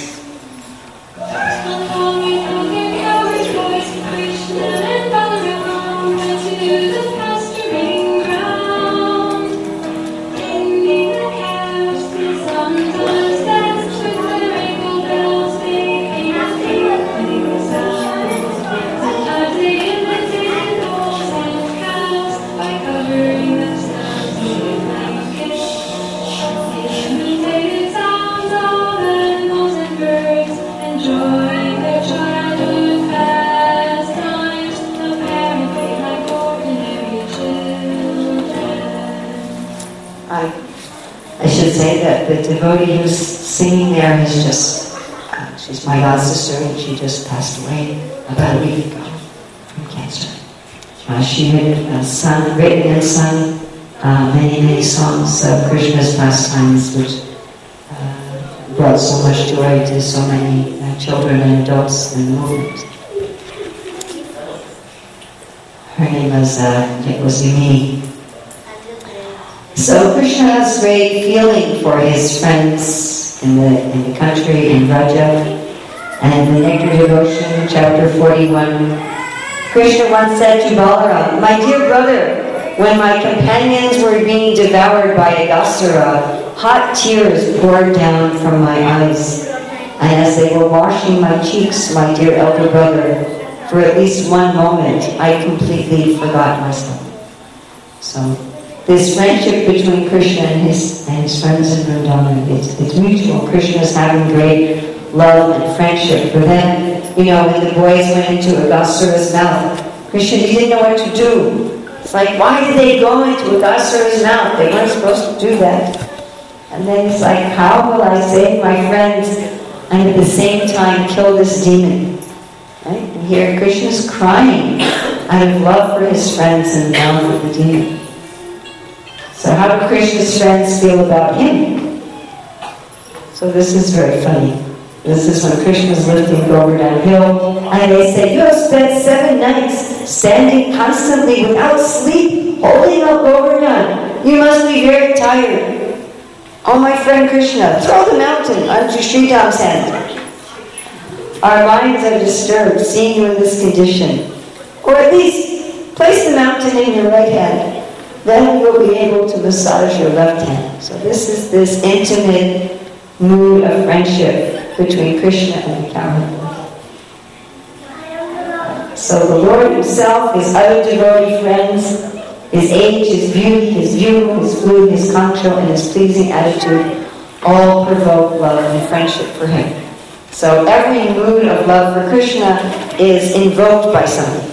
The devotee who's singing there just, uh, she's my god sister and she just passed away about a week ago from cancer. Uh, she had uh, sung, written and sung uh, many, many songs of Krishna's pastimes which uh, brought so much joy to so many uh, children and adults in the movement. Her name was, it was. So Krishna has great feeling for his friends in the in the country in Vraja. And the Nectar Devotion, chapter 41, Krishna once said to Balaram, My dear brother, when my companions were being devoured by Aghasura, hot tears poured down from my eyes. And as they were washing my cheeks, my dear elder brother, for at least one moment, I completely forgot myself. So this friendship between Krishna and his, and his friends in Vrindavan, it's, it's mutual. Krishna is having great love and friendship for them. You know, when the boys went into Aghasura's mouth, Krishna didn't know what to do. It's like, why did they go into Aghasura's mouth? They weren't supposed to do that. And then it's like, how will I save my friends and at the same time kill this demon? Right? And here Krishna's crying out of love for his friends and love for the demon. So how do Krishna's friends feel about him? So this is very funny. This is when Krishna's lifting Govardhan Hill, and they say, You have spent seven nights standing constantly without sleep, holding up Govardhan. You must be very tired. Oh, my friend Krishna, throw the mountain onto Sri Dam's hand. Our minds are disturbed seeing you in this condition. Or at least place the mountain in your right hand. Then you'll be able to massage your left hand. So this is this intimate mood of friendship between Krishna and the cowherd. So the Lord himself, his other devotee friends, his age, his beauty, his view, his food, his control, and his pleasing attitude all provoke love and friendship for him. So every mood of love for Krishna is invoked by something.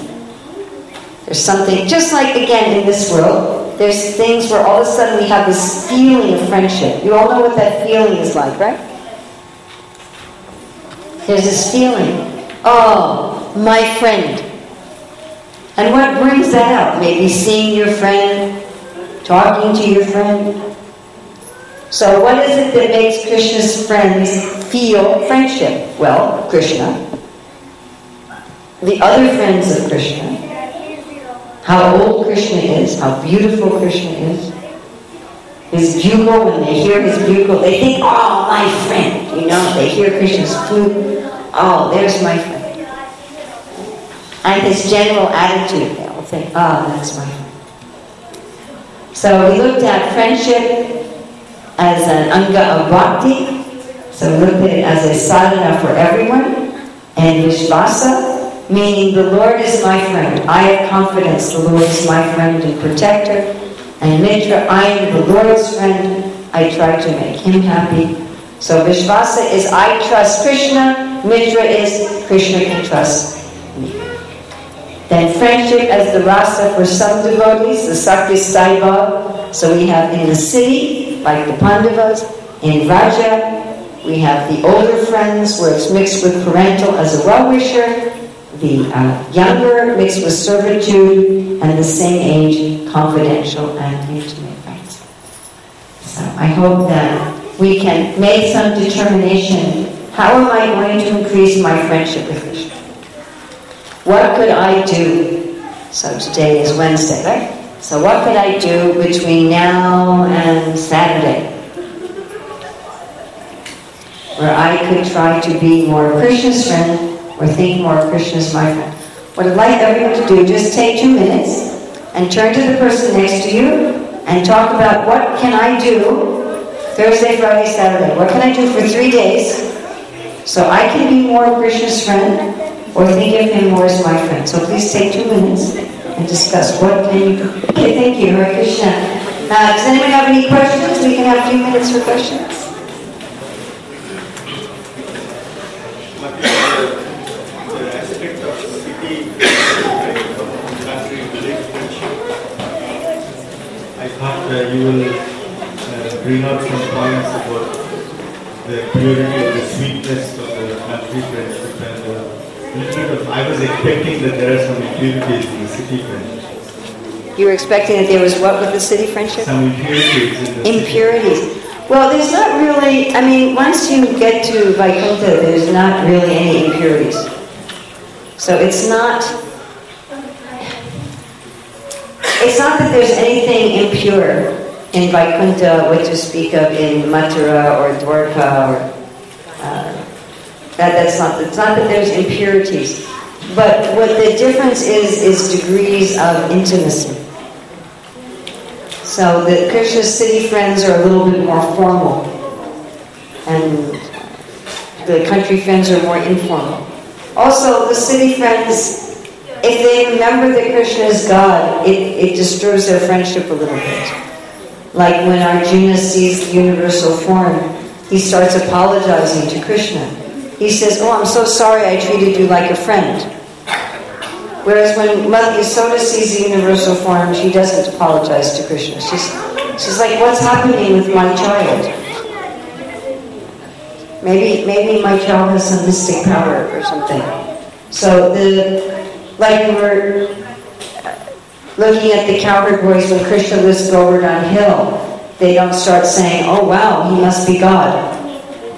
There's something, just like again in this world, there's things where all of a sudden we have this feeling of friendship. You all know what that feeling is like, right? There's this feeling, oh, my friend. And what brings that out? Maybe seeing your friend, talking to your friend. So what is it that makes Krishna's friends feel friendship? Well, Krishna. The other friends of Krishna. How old Krishna is, how beautiful Krishna is. His bugle, when they hear his bugle, they think, oh, my friend. You know, they hear Krishna's flute. Oh, there's my friend. And his general attitude, they'll think, oh, that's my friend. So we looked at friendship as an anga of bhakti. So we looked at it as a sadhana for everyone. And vishvasa, meaning the Lord is my friend. I have confidence the Lord is my friend and protector. And mitra, I am the Lord's friend. I try to make him happy. So vishvasa is I trust Krishna. Mitra is Krishna can trust me. Then friendship as the rasa for some devotees, the Sakhya Staiva. So we have in the city, like the Pandavas, in Vraja, we have the older friends where it's mixed with parental as a well-wisher. The uh, younger mixed with servitude, and the same age confidential and intimate friends. So I hope that we can make some determination. How am I going to increase my friendship with Krishna? What could I do? So today is Wednesday, right? So what could I do between now and Saturday? Where I could try to be more Krishna's friend or think more Krishna's my friend. What I'd like everyone to do, just take two minutes and turn to the person next to you and talk about what can I do Thursday, Friday, Saturday. What can I do for three days so I can be more Krishna's friend or think of him more as my friend. So please take two minutes and discuss what can you do. Okay, thank you, Hare Krishna. Uh, does anyone have any questions? We can have a few minutes for questions. the aspect of city, country, village friendship. I thought uh, you will uh, bring out some points about the purity or the sweetness of the country friendship and uh, a little bit of, I was expecting that there are some impurities in the city friendship. You were expecting that there was what with the city friendship? Some impurities in the city. Impurities. Well, there's not really, I mean, once you get to Vaikuntha, there's not really any impurities. So it's not, it's not that there's anything impure in Vaikuntha, what to speak of in Mathura or Dwarka or, uh, that, that's not, it's not that there's impurities. But what the difference is, is degrees of intimacy. So the Krishna city friends are a little bit more formal, and the country friends are more informal. Also, the city friends, if they remember that Krishna is God, it, it disturbs their friendship a little bit. Like when Arjuna sees the universal form, he starts apologizing to Krishna. He says, Oh, I'm so sorry I treated you like a friend. Whereas when Mother Yasoda sees the universal form, she doesn't apologize to Krishna. She's, she's like, what's happening with my child? Maybe, maybe my child has some mystic power or something. So the, like we were looking at the cowherd boys when Krishna was lifts Govardhan Hill, they don't start saying, oh wow, he must be God.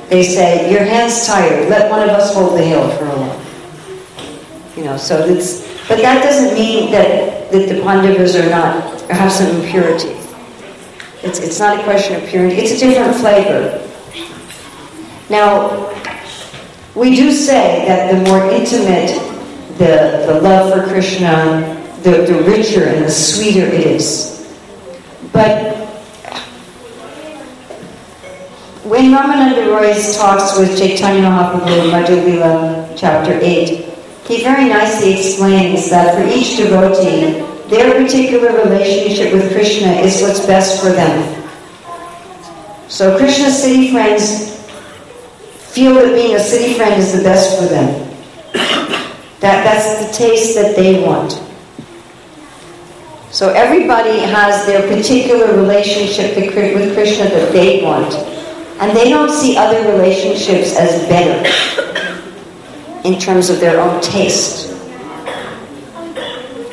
They say, your hand's tired, let one of us hold the hill for a while. You know, so it's, but that doesn't mean that, that the Pandavas are not, have some impurity. It's, it's not a question of purity, it's a different flavor. Now, we do say that the more intimate the, the love for Krishna, the, the richer and the sweeter it is. But when Ramananda Roy's talks with Chaitanya Mahaprabhu in Madhya Lila, chapter 8, he very nicely explains that for each devotee, their particular relationship with Krishna is what's best for them. So Krishna's city friends feel that being a city friend is the best for them. That, that's the taste that they want. So everybody has their particular relationship with Krishna that they want. And they don't see other relationships as better in terms of their own taste.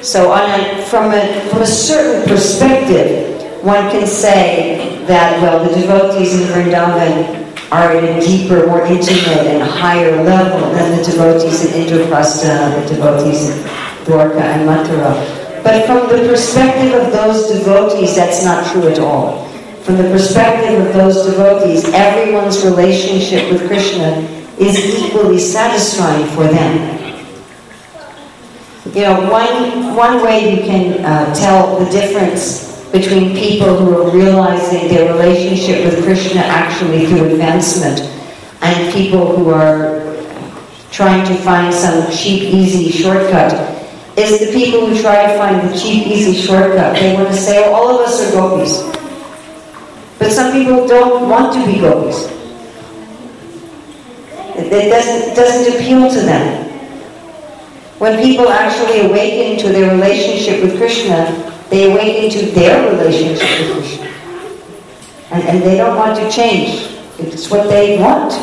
So a, from, a, from a certain perspective, one can say that, well, the devotees in Vrindavan are at a deeper, more intimate and higher level than the devotees in Indraprastha, the devotees in Dwarka and Mathura. But from the perspective of those devotees, that's not true at all. From the perspective of those devotees, everyone's relationship with Krishna is equally satisfying for them. You know, one, one way you can uh, tell the difference between people who are realizing their relationship with Krishna actually through advancement and people who are trying to find some cheap, easy shortcut is the people who try to find the cheap, easy shortcut. They want to say, oh, all of us are gopis. But some people don't want to be gopis. It, doesn't, doesn't appeal to them. When people actually awaken to their relationship with Krishna, they awaken into their relationship with Krishna. And, and they don't want to change. It's what they want.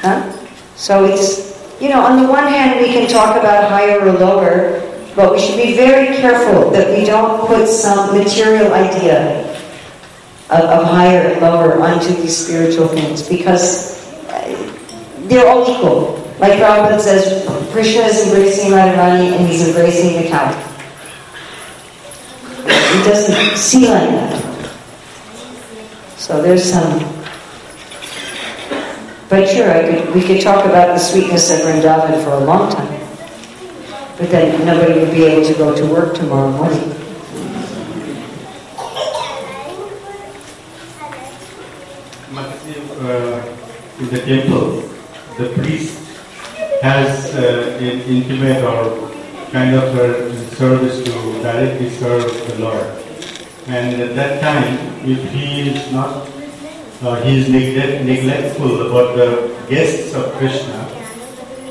Huh? So it's you know, on the one hand, we can talk about higher or lower, but we should be very careful that we don't put some material idea of, of higher and lower onto these spiritual things because uh, they're all equal. Like Prabhupada says, Krishna is embracing Radharani and he's embracing the cow. He doesn't see like that. So there's some. But sure, could, we could talk about the sweetness of Vrindavan for a long time. But then nobody would be able to go to work tomorrow morning. uh, in the temple, the priest has uh, an intimate or kind of a service to directly serve the Lord. And at that time, if he is not, uh, he is neglect, neglectful about the guests of Krishna,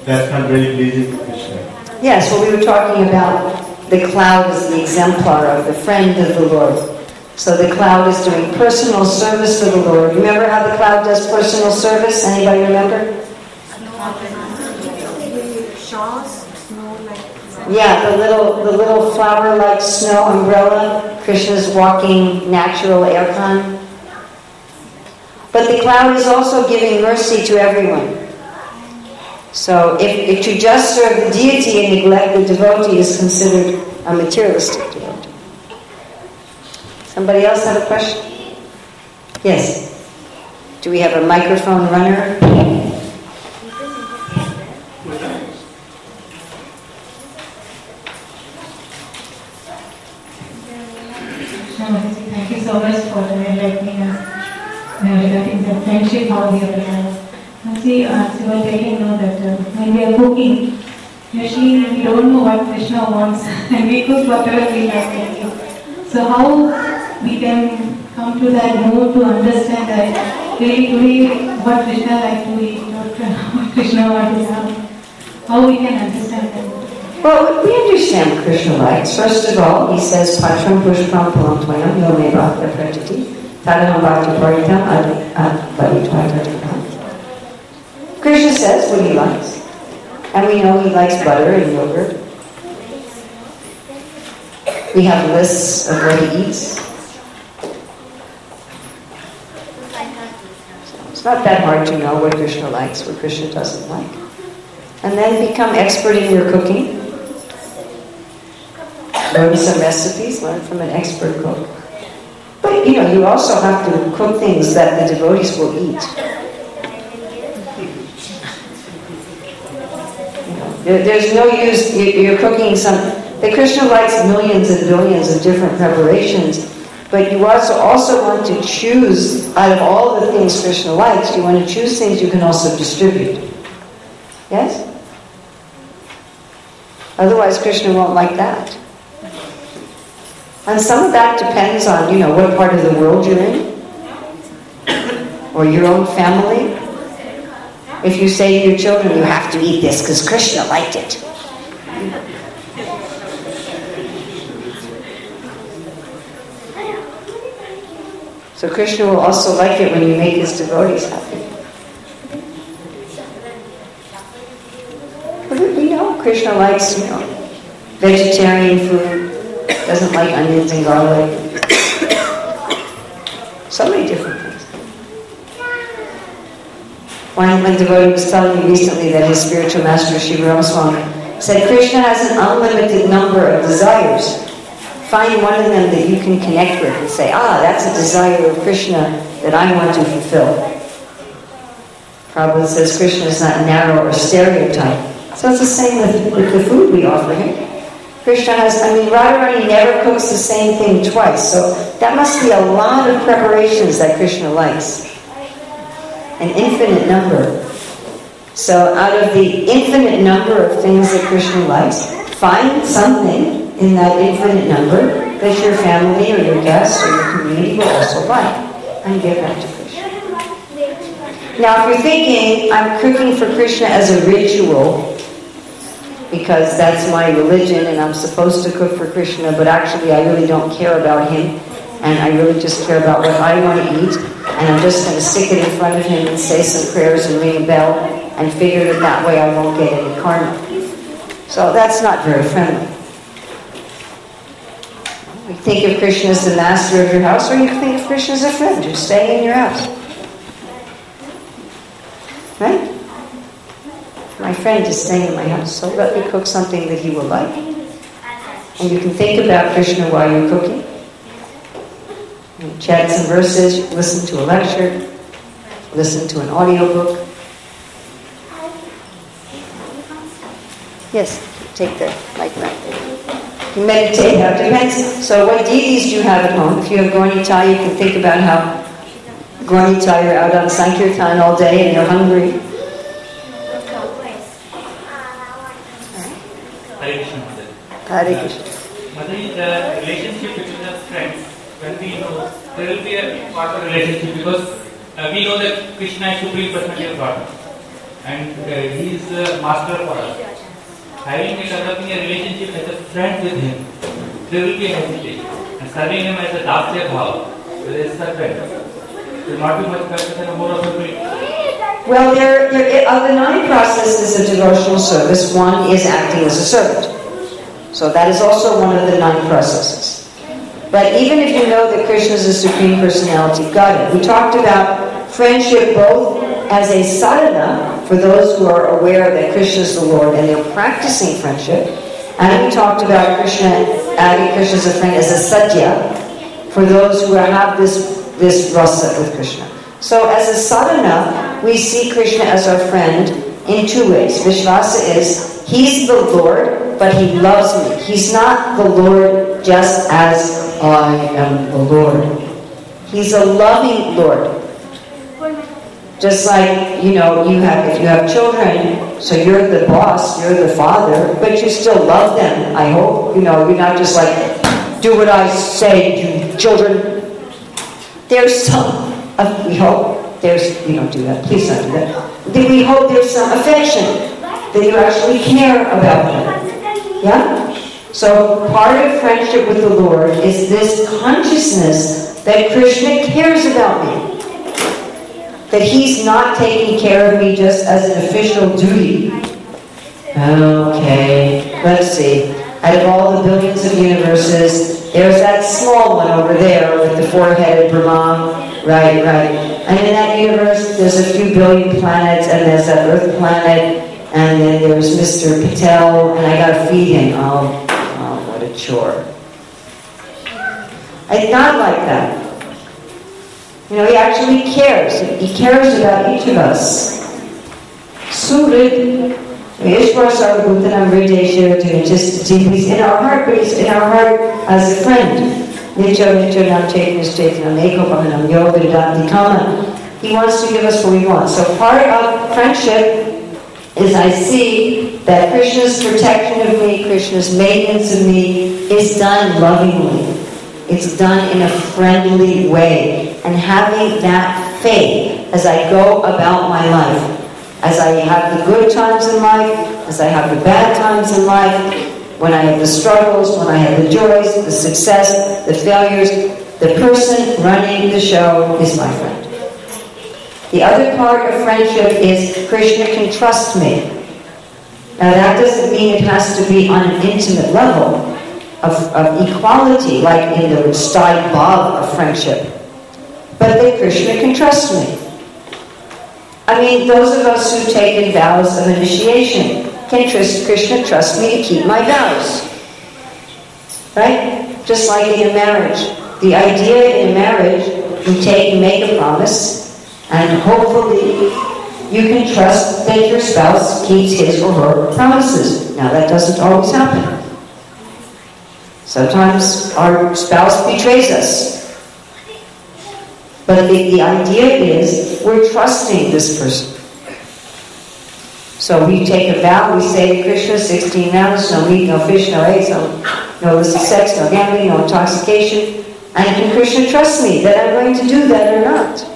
that's not very pleasing to Krishna. Yes, well, we were talking about the cloud as the exemplar of the friend of the Lord. So the cloud is doing personal service to the Lord. Remember how the cloud does personal service? Anybody remember? Yeah, the little the little flower like snow umbrella. Krishna's walking natural aircon. But the cloud is also giving mercy to everyone. So if, if to just serve the deity and neglect the devotee is considered a materialistic devotee. Somebody else have a question? Yes. Do we have a microphone runner? Namaste. Thank you so much for enlightening us uh, regarding the friendship, how we are balanced. See, as you are taking note that uh, when we are cooking, usually we don't know what Krishna wants *laughs* and we cook whatever we like. So how we can come to that mood to understand that really today what Krishna like to eat, what, *laughs* what Krishna wants to have, how we can understand that. Well, we understand Krishna likes. First of all, he says, Patram pushpam pulam tvayam yo me bhakta pratiti tadaham bhakti paritam advaditvaitatam. Krishna says what he likes. And we know he likes butter and yogurt. We have lists of what he eats. It's not that hard to know what Krishna likes, what Krishna doesn't like. And then become expert in your cooking. Learn some recipes, learn from an expert cook. But you know, you also have to cook things that the devotees will eat. You know, there- there's no use, you- you're cooking some, the Krishna likes millions and billions of different preparations, but you also, also want to choose, out of all the things Krishna likes, you want to choose things you can also distribute. Yes? Otherwise, Krishna won't like that. And some of that depends on, you know, what part of the world you're in, or your own family. If you say to your children, you have to eat this because Krishna liked it. So Krishna will also like it when you make his devotees happy. But we know Krishna likes, you know, vegetarian food, doesn't like onions and garlic. So many different things. One, one devotee was telling me recently that his spiritual master, Sivarama Swami, said Krishna has an unlimited number of desires. Find one of them that you can connect with and say, ah, that's a desire of Krishna that I want to fulfill. Prabhupada says Krishna is not narrow or stereotype. So it's the same with, with the food we offer him. Krishna has, I mean, Radharani never cooks the same thing twice, so that must be a lot of preparations that Krishna likes. An infinite number. So out of the infinite number of things that Krishna likes, find something in that infinite number that your family or your guests or your community will also like, and give that to Krishna. Now, if you're thinking, I'm cooking for Krishna as a ritual, because that's my religion and I'm supposed to cook for Krishna, but actually I really don't care about him and I really just care about what I want to eat and I'm just going to stick it in front of him and say some prayers and ring a bell. and figure that that way I won't get any karma. So that's not very friendly. You think of Krishna as the master of your house, or you think of Krishna as a friend who's staying in your house. Right? My friend is staying in my house, so let me cook something that he will like. And you can think about Krishna while you're cooking. You chant some verses, listen to a lecture, listen to an audiobook. Yes, take the mic back there. Meditate, how depends. So what deities do you have at home? If you have Gaurnitai, you can think about how Gaurnitai, you're out on Sankirtan all day and you're hungry. Hare Krishna Mother. Hare Krishna. Mother, the relationship between the friends, when we know, there will be a part of relationship because uh, we know that Krishna is Supreme Personality of God and uh, He is the master for us. Having and developing a relationship as a friend with Him, there will be a hesitation. And serving Him as a dasya bhav, whether it's a friend, will not be much better than a more of a. Well, there, there, of the nine processes of devotional service, one is acting as a servant. So that is also one of the nine processes. But even if you know that Krishna is the Supreme Personality of Godhead, we talked about friendship both as a sadhana for those who are aware that Krishna is the Lord and they're practicing friendship, and we talked about Krishna, adding Krishna as a friend as a sadhya for those who have this, this rasa with Krishna. So as a sadhana, we see Krishna as our friend in two ways. Vishvasa is, he's the Lord, but he loves me. He's not the Lord just as I am the Lord. He's a loving Lord. Just like, you know, you have if you have children, so you're the boss, you're the father, but you still love them, I hope. You know, you're not just like, do what I say, you children. There's some uh, we hope there's, we don't do that, please don't do that. We hope there's some affection, that you actually care about them. Yeah? So part of friendship with the Lord is this consciousness that Krishna cares about me. That he's not taking care of me just as an official duty. Okay, let's see. Out of all the billions of universes, there's that small one over there with the four-headed Brahma. Right, right. And in that universe, there's a few billion planets, and there's that Earth planet, and then there's Mr. Patel, and I gotta feed him. Oh, oh what a chore. I did not like that. You know, he actually cares. He cares about each of us. Surid, Ishwar Sarvabhutanam just he's in our heart, but he's in our heart as a friend. Nitya Nityanam Chaitanya Chaitanya Ekopahanam Yoga Dati Kama. He wants to give us what we want. So part of friendship is I see that Krishna's protection of me, Krishna's maintenance of me is done lovingly. It's done in a friendly way. And having that faith as I go about my life, as I have the good times in life, as I have the bad times in life, when I have the struggles, when I have the joys, the success, the failures, the person running the show is my friend. The other part of friendship is Krishna can trust me. Now that doesn't mean it has to be on an intimate level of, of equality, like in the Sthayi Bhav of friendship. But that Krishna can trust me. I mean, those of us who've taken vows of initiation, can trust Krishna trust me to keep my vows? Right? Just like in a marriage. The idea in a marriage, you take and make a promise, and hopefully you can trust that your spouse keeps his or her promises. Now that doesn't always happen. Sometimes our spouse betrays us. But the, the idea is we're trusting this person. So we take a vow, we say Krishna, 16 vows, no meat, no fish, no eggs, no, no illicit sex, no gambling, no intoxication. And can Krishna trust me that I'm going to do that or not?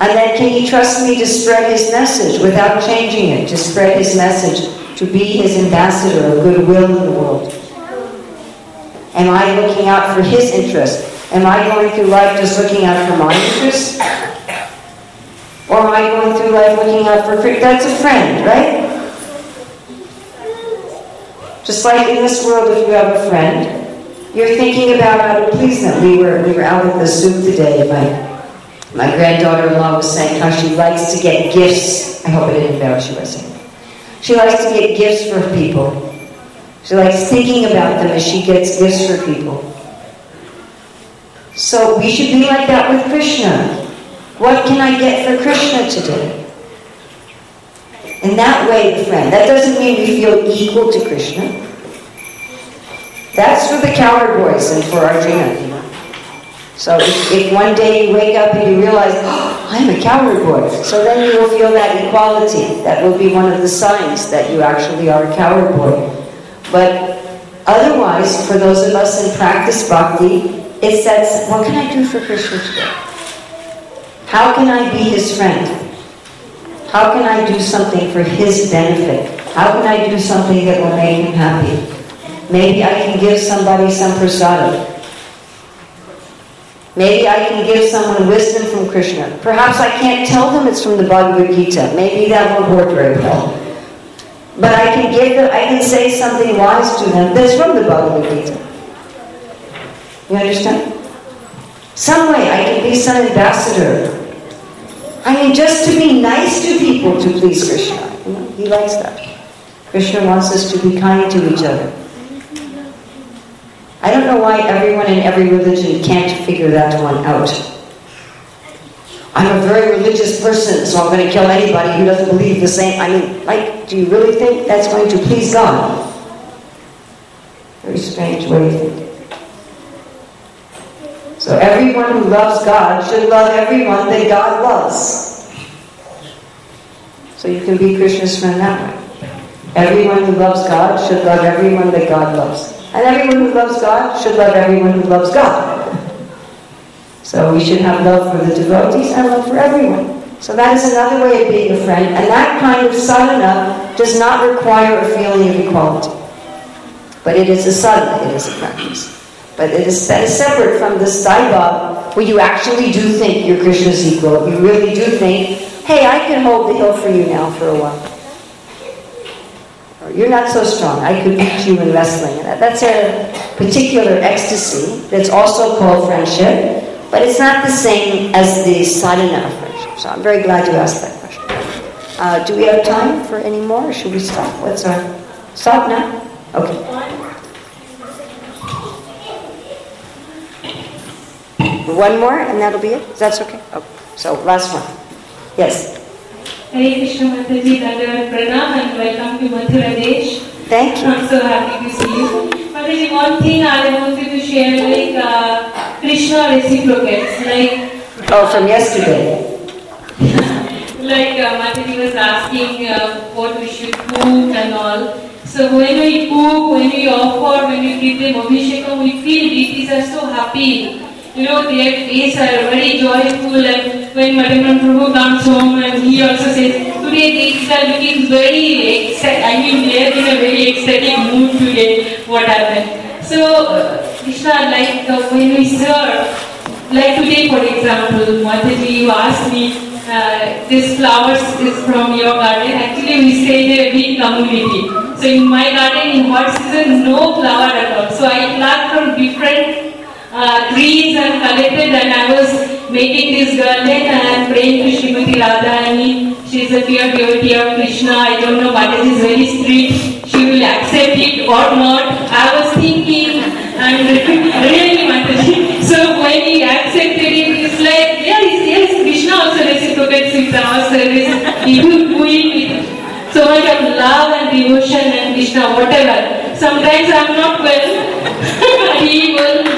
And then can he trust me to spread his message without changing it, to spread his message, to be his ambassador of goodwill in the world? Am I looking out for his interest? Am I going through life just looking out for my interests? Or am I going through life looking out for? That's a friend, right? Just like in this world, if you have a friend, you're thinking about how to please them. We were we were out at the soup today. My my granddaughter-in-law was saying how she likes to get gifts. I hope I didn't embarrass you by saying. She likes to get gifts for people. She likes thinking about them as she gets gifts for people. So we should be like that with Krishna. What can I get for Krishna today? In that way, friend, that doesn't mean we feel equal to Krishna. That's for the cowherd boys and for Arjuna. So if, if one day you wake up and you realize, oh, I'm a cowherd boy, so then you will feel that equality. That will be one of the signs that you actually are a cowherd boy. But otherwise, for those of us in practice bhakti, it says, what can I do for Krishna today? How can I be his friend? How can I do something for his benefit? How can I do something that will make him happy? Maybe I can give somebody some prasadam. Maybe I can give someone wisdom from Krishna. Perhaps I can't tell them it's from the Bhagavad Gita. Maybe that won't work very well. But I can give them, I can say something wise to them that's from the Bhagavad Gita. You understand? Some way I can be some ambassador. I mean, just to be nice to people to please Krishna. You know, he likes that. Krishna wants us to be kind to each other. I don't know why everyone in every religion can't figure that one out. I'm a very religious person, so I'm going to kill anybody who doesn't believe the same. I mean, like, do you really think that's going to please God? Very strange way. So everyone who loves God should love everyone that God loves. So you can be Krishna's friend that way. Everyone who loves God should love everyone that God loves. And everyone who loves God should love everyone who loves God. So we should have love for the devotees and love for everyone. So that is another way of being a friend. And that kind of sadhana does not require a feeling of equality. But it is a sadhana, it is a practice. But it is, separate from the staiva, where you actually do think you're Krishna's equal. You really do think, hey, I can hold the hill for you now for a while. You're not so strong. I could beat you in wrestling. And that- That's a particular ecstasy that's also called friendship, but it's not the same as the sadhana of friendship. So I'm very glad you asked that question. Uh, do we have time for any more, or should we stop? What's our stop now? Okay. One more, and that'll be it. That's okay. Okay. So last one. Yes. Hare Krishna Mataji, Dandavat Pranam and welcome to Madhya Pradesh. Thank you. I'm so happy to see you. Mataji, one thing I wanted to share, like uh, Krishna reciprocates, like Oh, from yesterday. like uh, Mataji was asking uh, what we should cook and all. So when we cook, when we offer, when we give them abhishekam, we feel deities are so happy. You know, their faces are very joyful and when Madhavan Prabhu comes home and he also says, today deities are looking very excited, I mean in a very ecstatic mood today, what happened. So, uh, Krishna, like uh, when we serve, like today, for example, Mataji, you asked me, uh, this flowers is from your garden. Actually, we stay in a big community. So in my garden, in hot season, no flower at all. So I plucked from different uh, trees and collected and I was making this garland and praying to Srimati Radharani. She's a pure devotee of Krishna. I don't know, Mataji is very strict. She will accept it or not. I was thinking and *laughs* really Mataji. So when he accepted it, it's like, yes, yes, Krishna also reciprocates with our service. He will do it with so much of love and devotion and Krishna, whatever. Sometimes I'm not well. *laughs* he will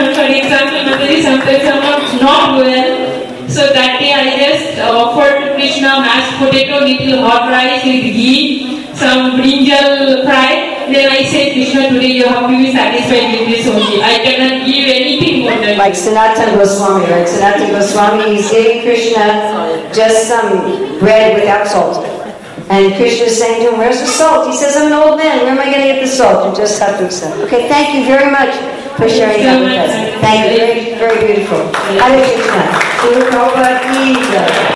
For example, Mataji, sometimes I'm not, not well. So that day I just uh, offered to Krishna mashed potato, little hot rice with ghee, some brinjal fry. Then I said, Krishna, today you have to be satisfied with this only. I cannot give anything more than Like Sanatan Goswami, right? Sanatan Goswami, he's giving Krishna just some bread without salt. And Krishna is saying to him, Where's the salt? He says, I'm an old man. Where am I going to get the salt? You just have to accept. Okay, thank you very much. For sharing that with us. Thank you. Very, very beautiful. Hare Krishna. Guru Prabhupada ki jai.